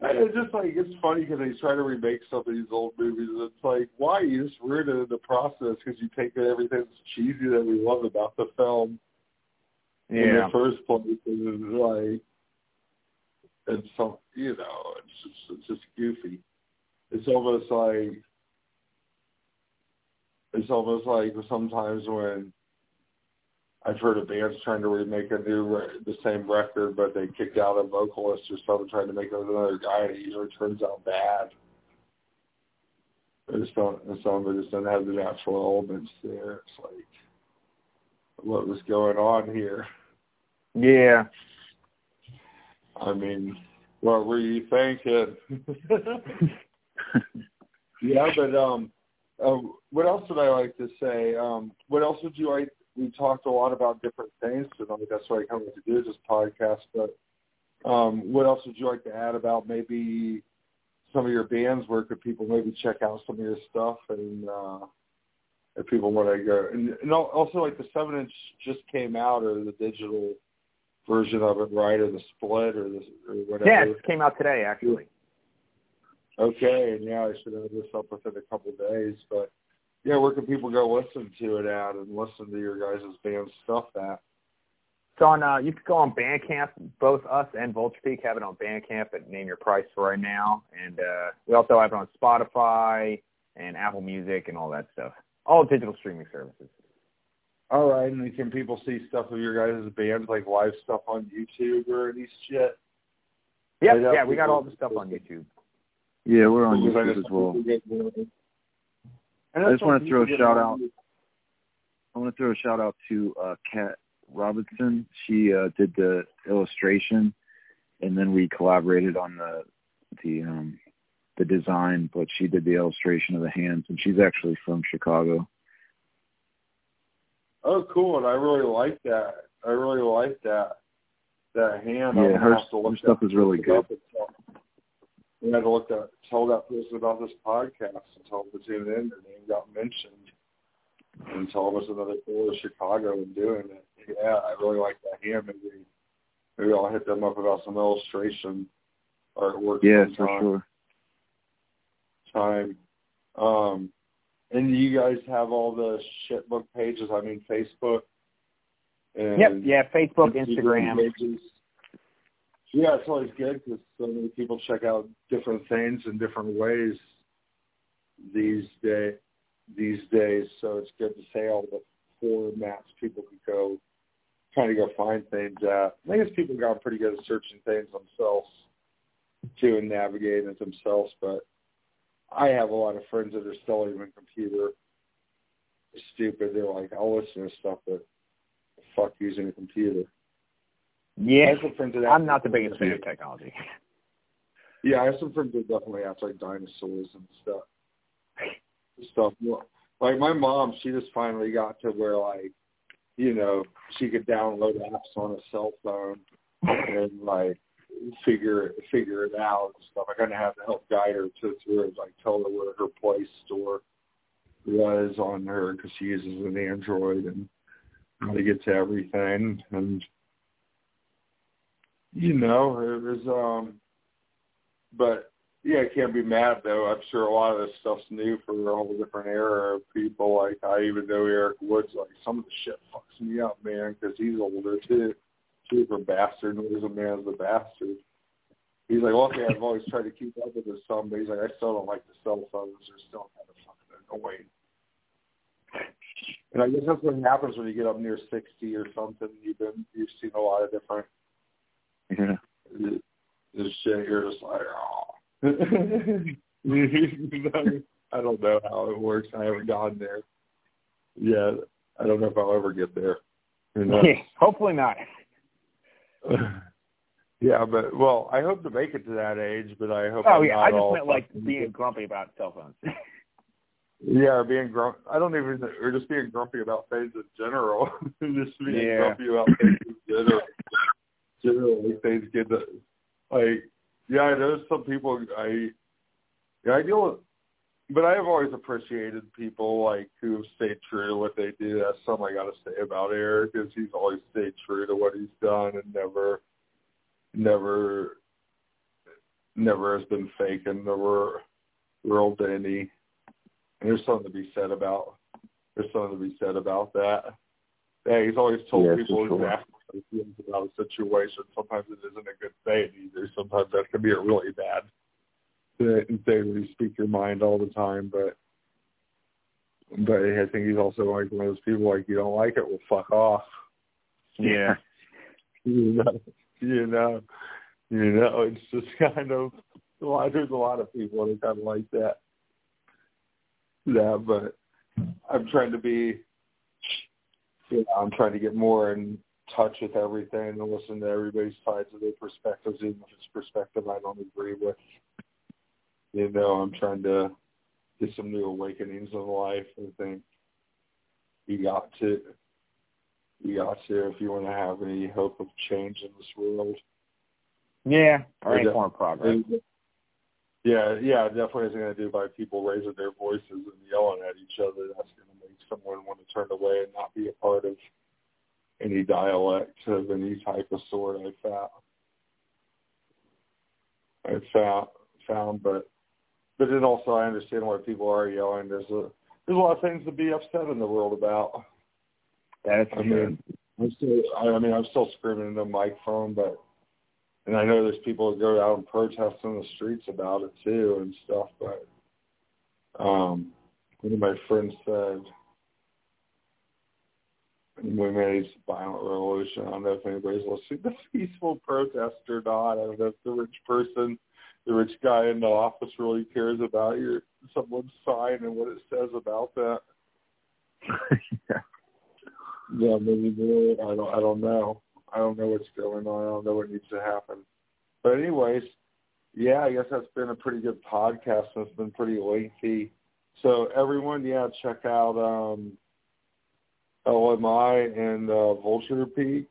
it's just like it's funny because they try to remake some of these old movies. And it's like, why you just ruin it in the process because you take everything that's cheesy that we love about the film
yeah.
in the first place. And it's like, it's so you know, it's just it's just goofy. It's almost like it's almost like sometimes when I've heard of bands trying to remake a new re- the same record, but they kicked out a vocalist or something trying to make it with another guy, and it usually turns out bad. They just don't. Some of it just don't have the natural elements there. It's like, what was going on here?
Yeah.
I mean, what were you thinking? <laughs> <laughs> yeah, but um, uh, what else would I like to say? Um, what else would you like we talked a lot about different things, think that's why I come to do this podcast. But um, what else would you like to add about maybe some of your bands? Where could people maybe check out some of your stuff, and uh, if people want to go, and, and also like the seven inch just came out, or the digital version of it, right, or the split, or the or whatever.
Yeah, it came out today actually.
Okay, and yeah, I should have this up within a couple of days, but yeah, where can people go listen to it at and listen to your guys' band stuff at?
It's on. Uh, you can go on Bandcamp. Both us and Vulture Peak have it on Bandcamp at Name Your Price for right now, and uh, we also have it on Spotify and Apple Music and all that stuff. All digital streaming services.
All right, and can people see stuff of your guys' bands, like live stuff on YouTube or any shit?
Yep, yeah, we got all the stuff on <laughs> YouTube.
Yeah, we're on YouTube as well. I just want to throw a shout out. I want to throw a shout out to uh, Kat Robinson. She uh, did the illustration, and then we collaborated on the the um, the design. But she did the illustration of the hands, and she's actually from Chicago.
Oh, cool! And I really like that. I really like that that hand.
Yeah, her, her stuff is really good
we had to look at tell that person about this podcast and tell them to tune in. Their name got mentioned and tell them it's another cool of Chicago and doing it. Yeah, I really like that hand. Maybe maybe I'll hit them up about some illustration artwork.
Yeah, for sure.
Time. Um, and you guys have all the shitbook pages. I mean, Facebook. And
yep. Yeah. Facebook, Instagram.
Pages. Yeah, it's always good because so many people check out different things in different ways these day these days. So it's good to say all the formats people can go trying to go find things at. I guess people got pretty good at searching things themselves too and navigating it themselves. But I have a lot of friends that are still even computer stupid. They're like, I'll listen to stuff, but fuck using a computer.
Yeah, I'm not the biggest fan of technology.
Yeah, I have some friends that definitely ask like dinosaurs and stuff. Stuff like my mom, she just finally got to where like, you know, she could download apps on a cell phone and like figure figure it out and stuff. I kind of have to help guide her to through it, like tell her where her Play Store was on her because she uses an Android and how to get to everything and you know, it was um but yeah, I can't be mad though. I'm sure a lot of this stuff's new for a whole different era of people. Like I even know Eric Woods. Like some of the shit fucks me up, man, because he's older too. Super bastard knows a man's a bastard. He's like, okay, I've always tried to keep up with this some, but he's like, I still don't like the cell phones. They're still kind of fucking annoying. And I guess that's what happens when you get up near sixty or something. You've been you've seen a lot of different
yeah.
this shit. You're just like, oh. <laughs> I don't know how it works. I haven't gotten there. Yeah, I don't know if I'll ever get there.
Hopefully not. <laughs>
yeah, but well, I hope to make it to that age, but I hope.
Oh
I'm
yeah, I just meant like being grumpy about cell phones. <laughs>
Yeah, or being grumpy. I don't even, or just being grumpy about things in general. just being
Yeah.
grumpy about things in general. Generally, things get to, like, yeah, I know some people. I, yeah, I deal with, but I have always appreciated people like who have stayed true to what they do. That's something I got to say about Eric, is he's always stayed true to what he's done and never, never, never has been fake and never rolled to any and there's something to be said about there's something to be said about that. Yeah, he's always told
Yeah,
people
sure.
exactly how he feels about a situation. Sometimes it isn't a good thing either. Sometimes that can be a really bad thing where you speak your mind all the time. But but I think he's also like one of those people like you don't like it, well fuck off.
yeah. <laughs>
You know, you know, you know. It's just kind of lot. There's a lot of people that kind of like that. Yeah, but I'm trying to be. You know, I'm trying to get more in touch with everything and listen to everybody's sides of their perspectives, even if it's perspective I don't agree with. You know, I'm trying to get some new awakenings in life. I think you got to. You got to if you want to have any hope of change in this world.
Yeah. Or any form of progress.
Yeah, yeah, definitely isn't going to do by people raising their voices and yelling at each other. That's going to make someone want to turn away and not be a part of any dialect of any type of sort. I found, I found, found, but but then also I understand why people are yelling. There's a there's a lot of things to be upset in the world about.
That is
I mean, I'm still, I I mean, I'm still screaming into the microphone, but, and I know there's people that go out and protest in the streets about it too and stuff, but, um, one of my friends said, we made a violent revolution. I don't know if anybody's listening to <laughs> peaceful protest or not. I don't know if the rich person, the rich guy in the office really cares about your someone's sign and what it says about that. <laughs>
yeah.
Yeah, maybe more. I don't. I don't know. I don't know what's going on. I don't know what needs to happen. But anyways, yeah, I guess that's been a pretty good podcast. and It's been pretty lengthy. So everyone, yeah, check out um, LMI and uh, Vulture Peak,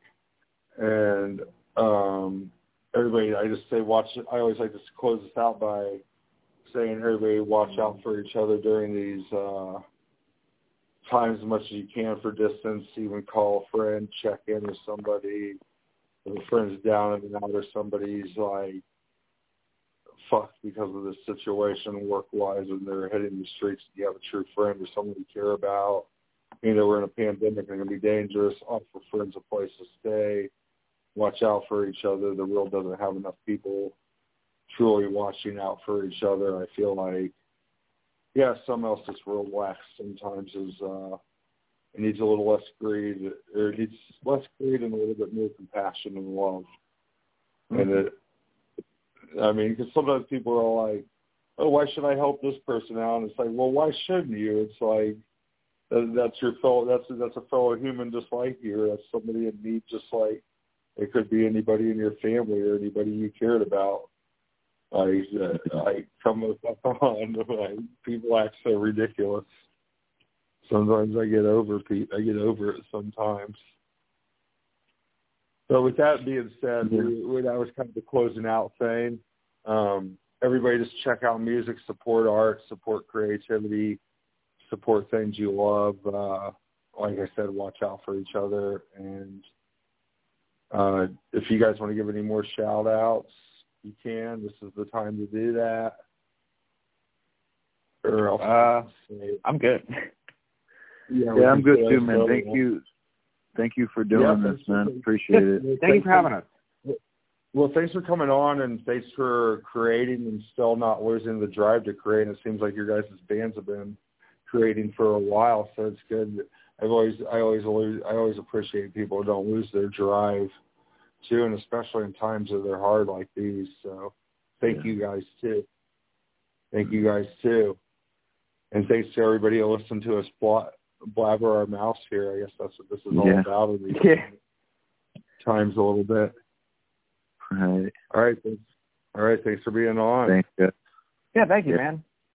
and um, everybody. I just say watch. I always like to close this out by saying everybody watch out for each other during these. Uh, times as much as you can for distance, even call a friend, check in with somebody. If a friend's down and out or somebody's like fucked because of this situation work wise and they're hitting the streets and you have a true friend or someone you care about. You know, we're in a pandemic and it can be dangerous. Offer friends a place to stay. Watch out for each other. The world doesn't have enough people truly watching out for each other. I feel like yeah, some else this world lacks sometimes is uh it needs a little less greed or it needs less greed and a little bit more compassion and love. And it I mean, because sometimes people are like, "Oh, why should I help this person out?" And it's like, "Well, why shouldn't you?" It's like that's your fellow. That's that's a fellow human just like you. That's somebody in need, just like it could be anybody in your family or anybody you cared about. Like, uh, like come <laughs> on, like people act so ridiculous. Sometimes I get over. I get over it sometimes. So with that being said, we, we, that was kind of the closing out thing. Um, everybody just check out music, support art, support creativity, support things you love. Uh, like I said, watch out for each other. And uh, if you guys want to give any more shout outs, you can. This is the time to do that. Or else
Uh, I'm good.
yeah,
Yeah, I'm good too, man.
so.
Thank you. Thank you for doing
Yeah,
this,
thanks
man. Appreciate it.
Thank you for having us.
Well, thanks for coming on, and thanks for creating and still not losing the drive to create. And it seems like your guys' bands have been creating for a while, so it's good. I've always, I always, always, I always appreciate people who don't lose their drive, too, and especially in times that they're hard like these. So, thank
Yeah.
you guys too. Thank you guys too, and thanks to everybody who listened to us bla- blabber our mouths here. I guess that's what this is all
Yeah.
about in these <laughs>
Yeah.
times a little bit.
Right.
All right, thanks. All right, thanks for being on.
Thank you.
Yeah, thank you,
Yeah.
man.